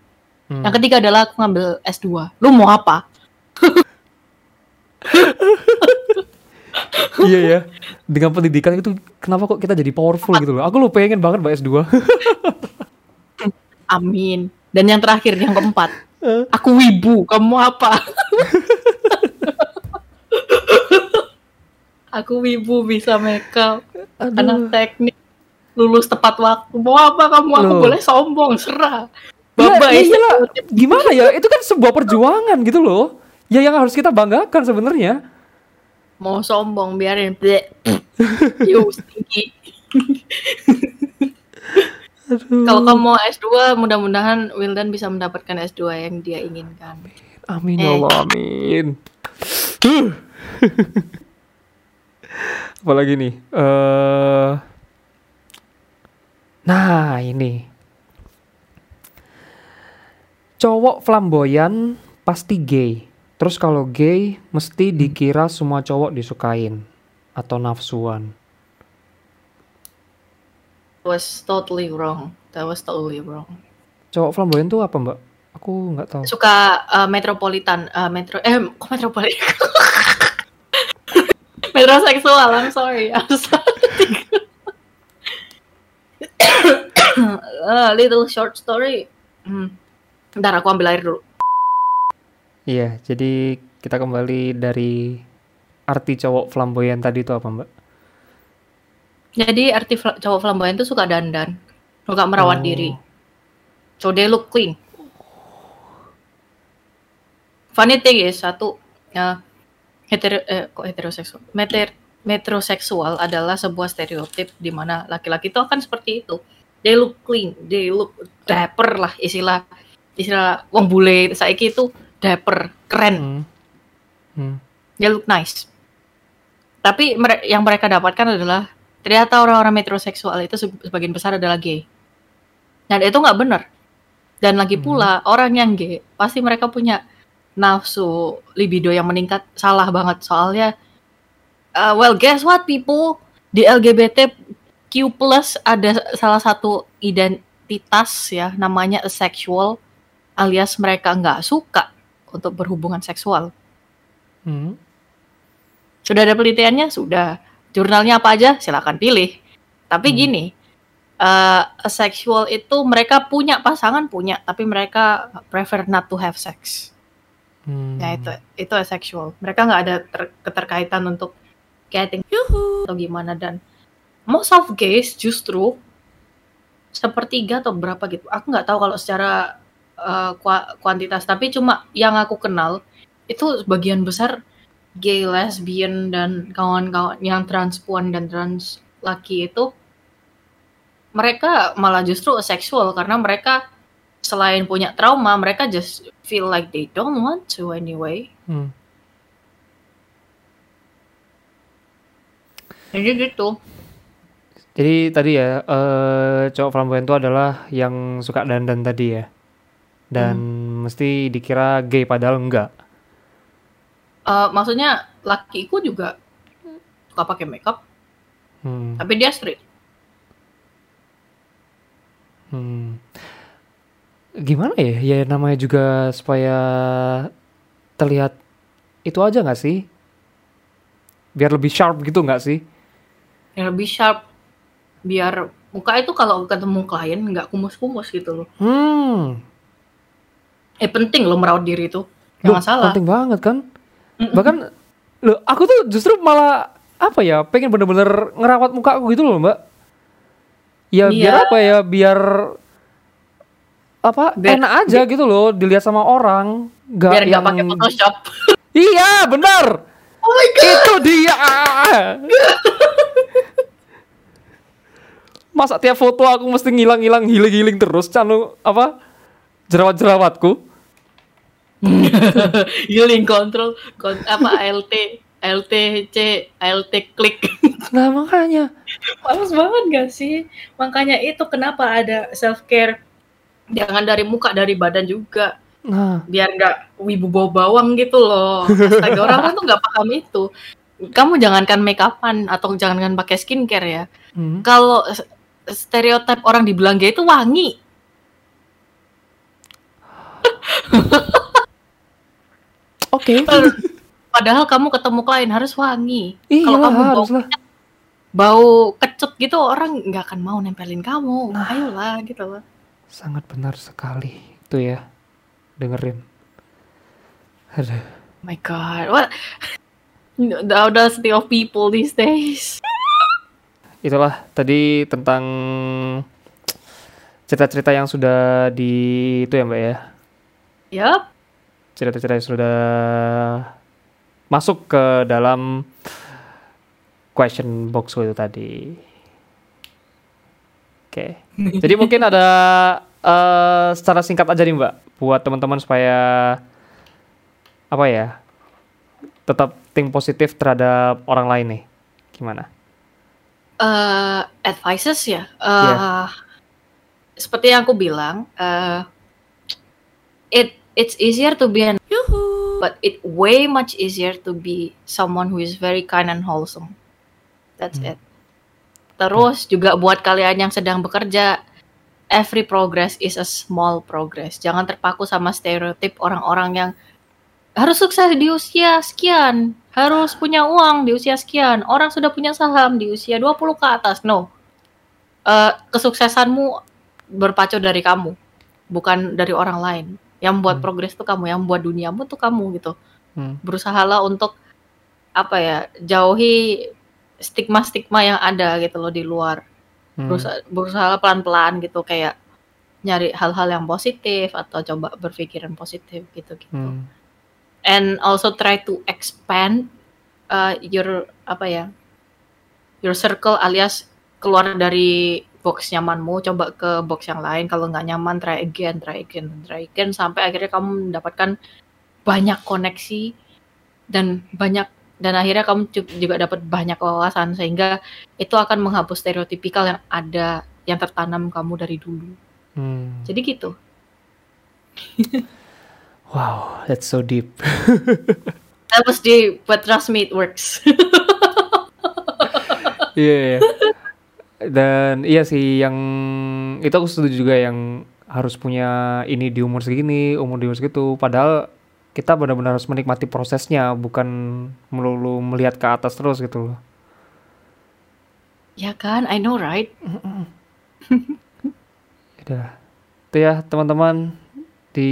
Hmm. Yang ketiga adalah aku ngambil S2. Lu mau apa? (laughs) iya ya. Dengan pendidikan itu kenapa kok kita jadi powerful gitu loh. Aku lo pengen banget Mbak S2. (laughs) Amin. Dan yang terakhir yang keempat, aku wibu. Kamu mau apa? (laughs) aku wibu bisa makeup, anak teknik, lulus tepat waktu. Mau apa kamu? Aku Loh. boleh sombong, serah. Ya, Bye-bye. ya iyalah. Gimana ya? Itu kan sebuah perjuangan gitu loh. Ya yang harus kita banggakan sebenarnya. Mau sombong biarin. Bleh. You stinky. Kalau kamu mau S2, mudah-mudahan Wildan bisa mendapatkan S2 yang dia inginkan. Amin ya Eh. Allah, amin. (laughs) Apalagi nih? eh nah, ini. Cowok flamboyan pasti gay. Terus kalau gay mesti dikira semua cowok disukain atau nafsuan. was totally wrong. That was totally wrong. Cowok flamboyan tuh apa, Mbak? Aku nggak tahu. Suka uh, metropolitan, uh, metro, eh kok metropolitan? (laughs) Metroseksual, I'm sorry. (laughs) I'm sorry. A (coughs) little short story. Hmm. Ntar aku ambil air dulu. Iya, jadi kita kembali dari arti cowok flamboyan tadi itu apa, Mbak? Jadi arti fla- cowok flamboyan itu suka dandan, suka merawat Oh. diri. So they look clean. Funny thing is satu ya hetero eh, kok heteroseksual. Meter, metroseksual adalah sebuah stereotip di mana laki-laki itu akan seperti itu. They look clean, they look dapper lah istilah istilah wong bule saiki itu dapper, keren. Hmm. Hmm. They look nice. Tapi mere- yang mereka dapatkan adalah ternyata orang-orang metroseksual itu se- sebagian besar adalah gay. Dan itu nggak benar. Dan lagi pula orang yang gay pasti mereka punya nafsu libido yang meningkat salah banget soalnya. uh, well, guess what people di LGBTQ plus ada salah satu identitas ya namanya asexual alias mereka nggak suka untuk berhubungan seksual. Hmm. Sudah ada penelitiannya? Sudah. Jurnalnya apa aja? Silakan pilih. Tapi Hmm. gini, eh asexual itu mereka punya pasangan punya, tapi mereka prefer not to have sex. Hmm. Ya itu itu asexual. Mereka nggak ada ter- keterkaitan untuk getting yuhu atau gimana dan most of gays justru sepertiga atau berapa gitu. Aku nggak tahu kalau secara kua- kuantitas, tapi cuma yang aku kenal itu sebagian besar gay, lesbian dan kawan-kawan yang transpuan dan trans laki itu mereka malah justru asexual karena mereka selain punya trauma, mereka just feel like they don't want to anyway. Hmm. Jadi gitu. Jadi tadi ya eh cowok flamboyan itu adalah yang suka dandan tadi ya. Dan mesti dikira gay padahal enggak. Eh, maksudnya lakiku juga suka pakai makeup, Hmm. tapi dia straight. Hmm. Gimana ya? Ya namanya juga supaya terlihat itu aja nggak sih? Biar lebih sharp gitu nggak sih? Yang lebih sharp, biar muka itu kalau ketemu klien nggak kumus-kumus gitu loh. Hmm. Eh penting loh merawat diri itu, Loh, jangan salah. Penting banget kan? Bahkan loh aku tuh justru malah apa ya pengen bener-bener ngerawat muka aku gitu loh mbak. Ya biar Iya. apa ya biar apa Biar- enak aja gitu loh dilihat sama orang. Nggak Biar yang- pakai Photoshop. (laughs) Iya benar. Oh my god. Itu dia. (laughs) Masa tiap foto aku mesti ngilang-ngilang healing-healing terus canu apa jerawat-jerawatku. (laughs) Healing control, kon- apa ALT, LTC, LT klik. Nah makanya. Males banget gak sih? Makanya itu kenapa ada self care. Jangan dari muka, dari badan juga. Nah, Biar nggak wibu bawa bawang gitu loh. Astaga, orang-orang tuh nggak paham itu. Kamu jangankan make upan atau jangankan pakai skincare ya. hmm. Kalau stereotip orang dibilang gay itu wangi. (laughs) Oke. Padahal kamu ketemu klien harus wangi. Iya Kalau kamu bau, bau kecut gitu orang nggak akan mau nempelin kamu. Nah. Ayolah gitu loh. Sangat benar sekali itu ya. Dengerin. Aduh. Oh my god, what? (laughs) The audacity of people these days. Itulah tadi tentang cerita-cerita yang sudah di itu ya Mbak ya. Yup. Cerita-cerita yang sudah masuk ke dalam question box itu tadi. Oke. Jadi mungkin ada eh, secara singkat aja nih Mbak buat teman-teman supaya apa ya? Tetap think positif terhadap orang lain nih. Gimana? uh, advices ya. Uh, Iya. Seperti yang aku bilang, uh, it it's easier to be an but it way much easier to be someone who is very kind and wholesome. That's Hmm. it. Terus juga buat kalian yang sedang bekerja, every progress is a small progress. Jangan terpaku sama stereotip orang-orang yang harus sukses di usia sekian, harus punya uang di usia sekian, orang sudah punya saham di usia 20 ke atas. No. Eh, kesuksesanmu berpacu dari kamu, bukan dari orang lain. Yang membuat Hmm. progres tuh kamu, yang membuat duniamu tuh kamu gitu. Hmm. Berusahalah untuk apa ya, jauhi stigma-stigma yang ada gitu loh di luar. Hmm. Berusaha, berusaha pelan-pelan gitu kayak nyari hal-hal yang positif atau coba berpikiran positif gitu-gitu Hmm. and also try to expand uh, your apa ya your circle alias keluar dari box nyamanmu coba ke box yang lain kalau nggak nyaman try again try again try again sampai akhirnya kamu mendapatkan banyak koneksi dan banyak dan akhirnya kamu ju- juga dapat banyak wawasan sehingga itu akan menghapus stereotipikal yang ada yang tertanam kamu dari dulu Hmm. jadi gitu (laughs) Wow, that's so deep. (laughs) that was the but trust me it works (laughs) Iya. iya. Dan iya sih yang itu aku setuju juga yang harus punya ini di umur segini, umur di umur segitu. Padahal kita benar-benar harus menikmati prosesnya, bukan melulu melihat ke atas terus gitu loh. ya kan I know right (laughs) Udah. Itu ya teman-teman di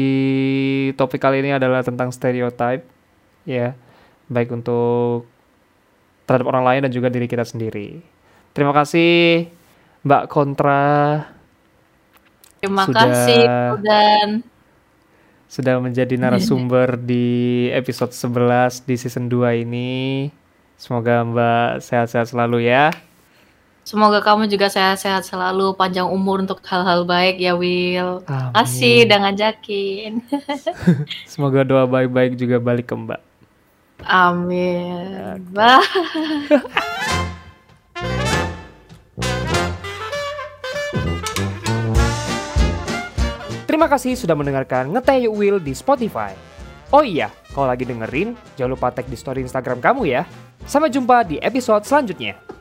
topik kali ini adalah tentang stereotype ya baik untuk terhadap orang lain dan juga diri kita sendiri. Terima kasih Mbak Kontra Terima Sudah- kasih dan sudah menjadi narasumber (laughs) di episode 11 di season 2 ini. Semoga Mbak sehat-sehat selalu ya. semoga kamu juga sehat-sehat selalu, panjang umur untuk hal-hal baik ya Will. Amin. Kasih udah ngajakin. (laughs) Semoga doa baik-baik juga balik ke Mbak. Amin. Bye. (laughs) Terima kasih sudah mendengarkan Ngeteh Yuk Will di Spotify. Oh iya, kalau lagi dengerin, jangan lupa tag di story Instagram kamu ya. Sampai jumpa di episode selanjutnya.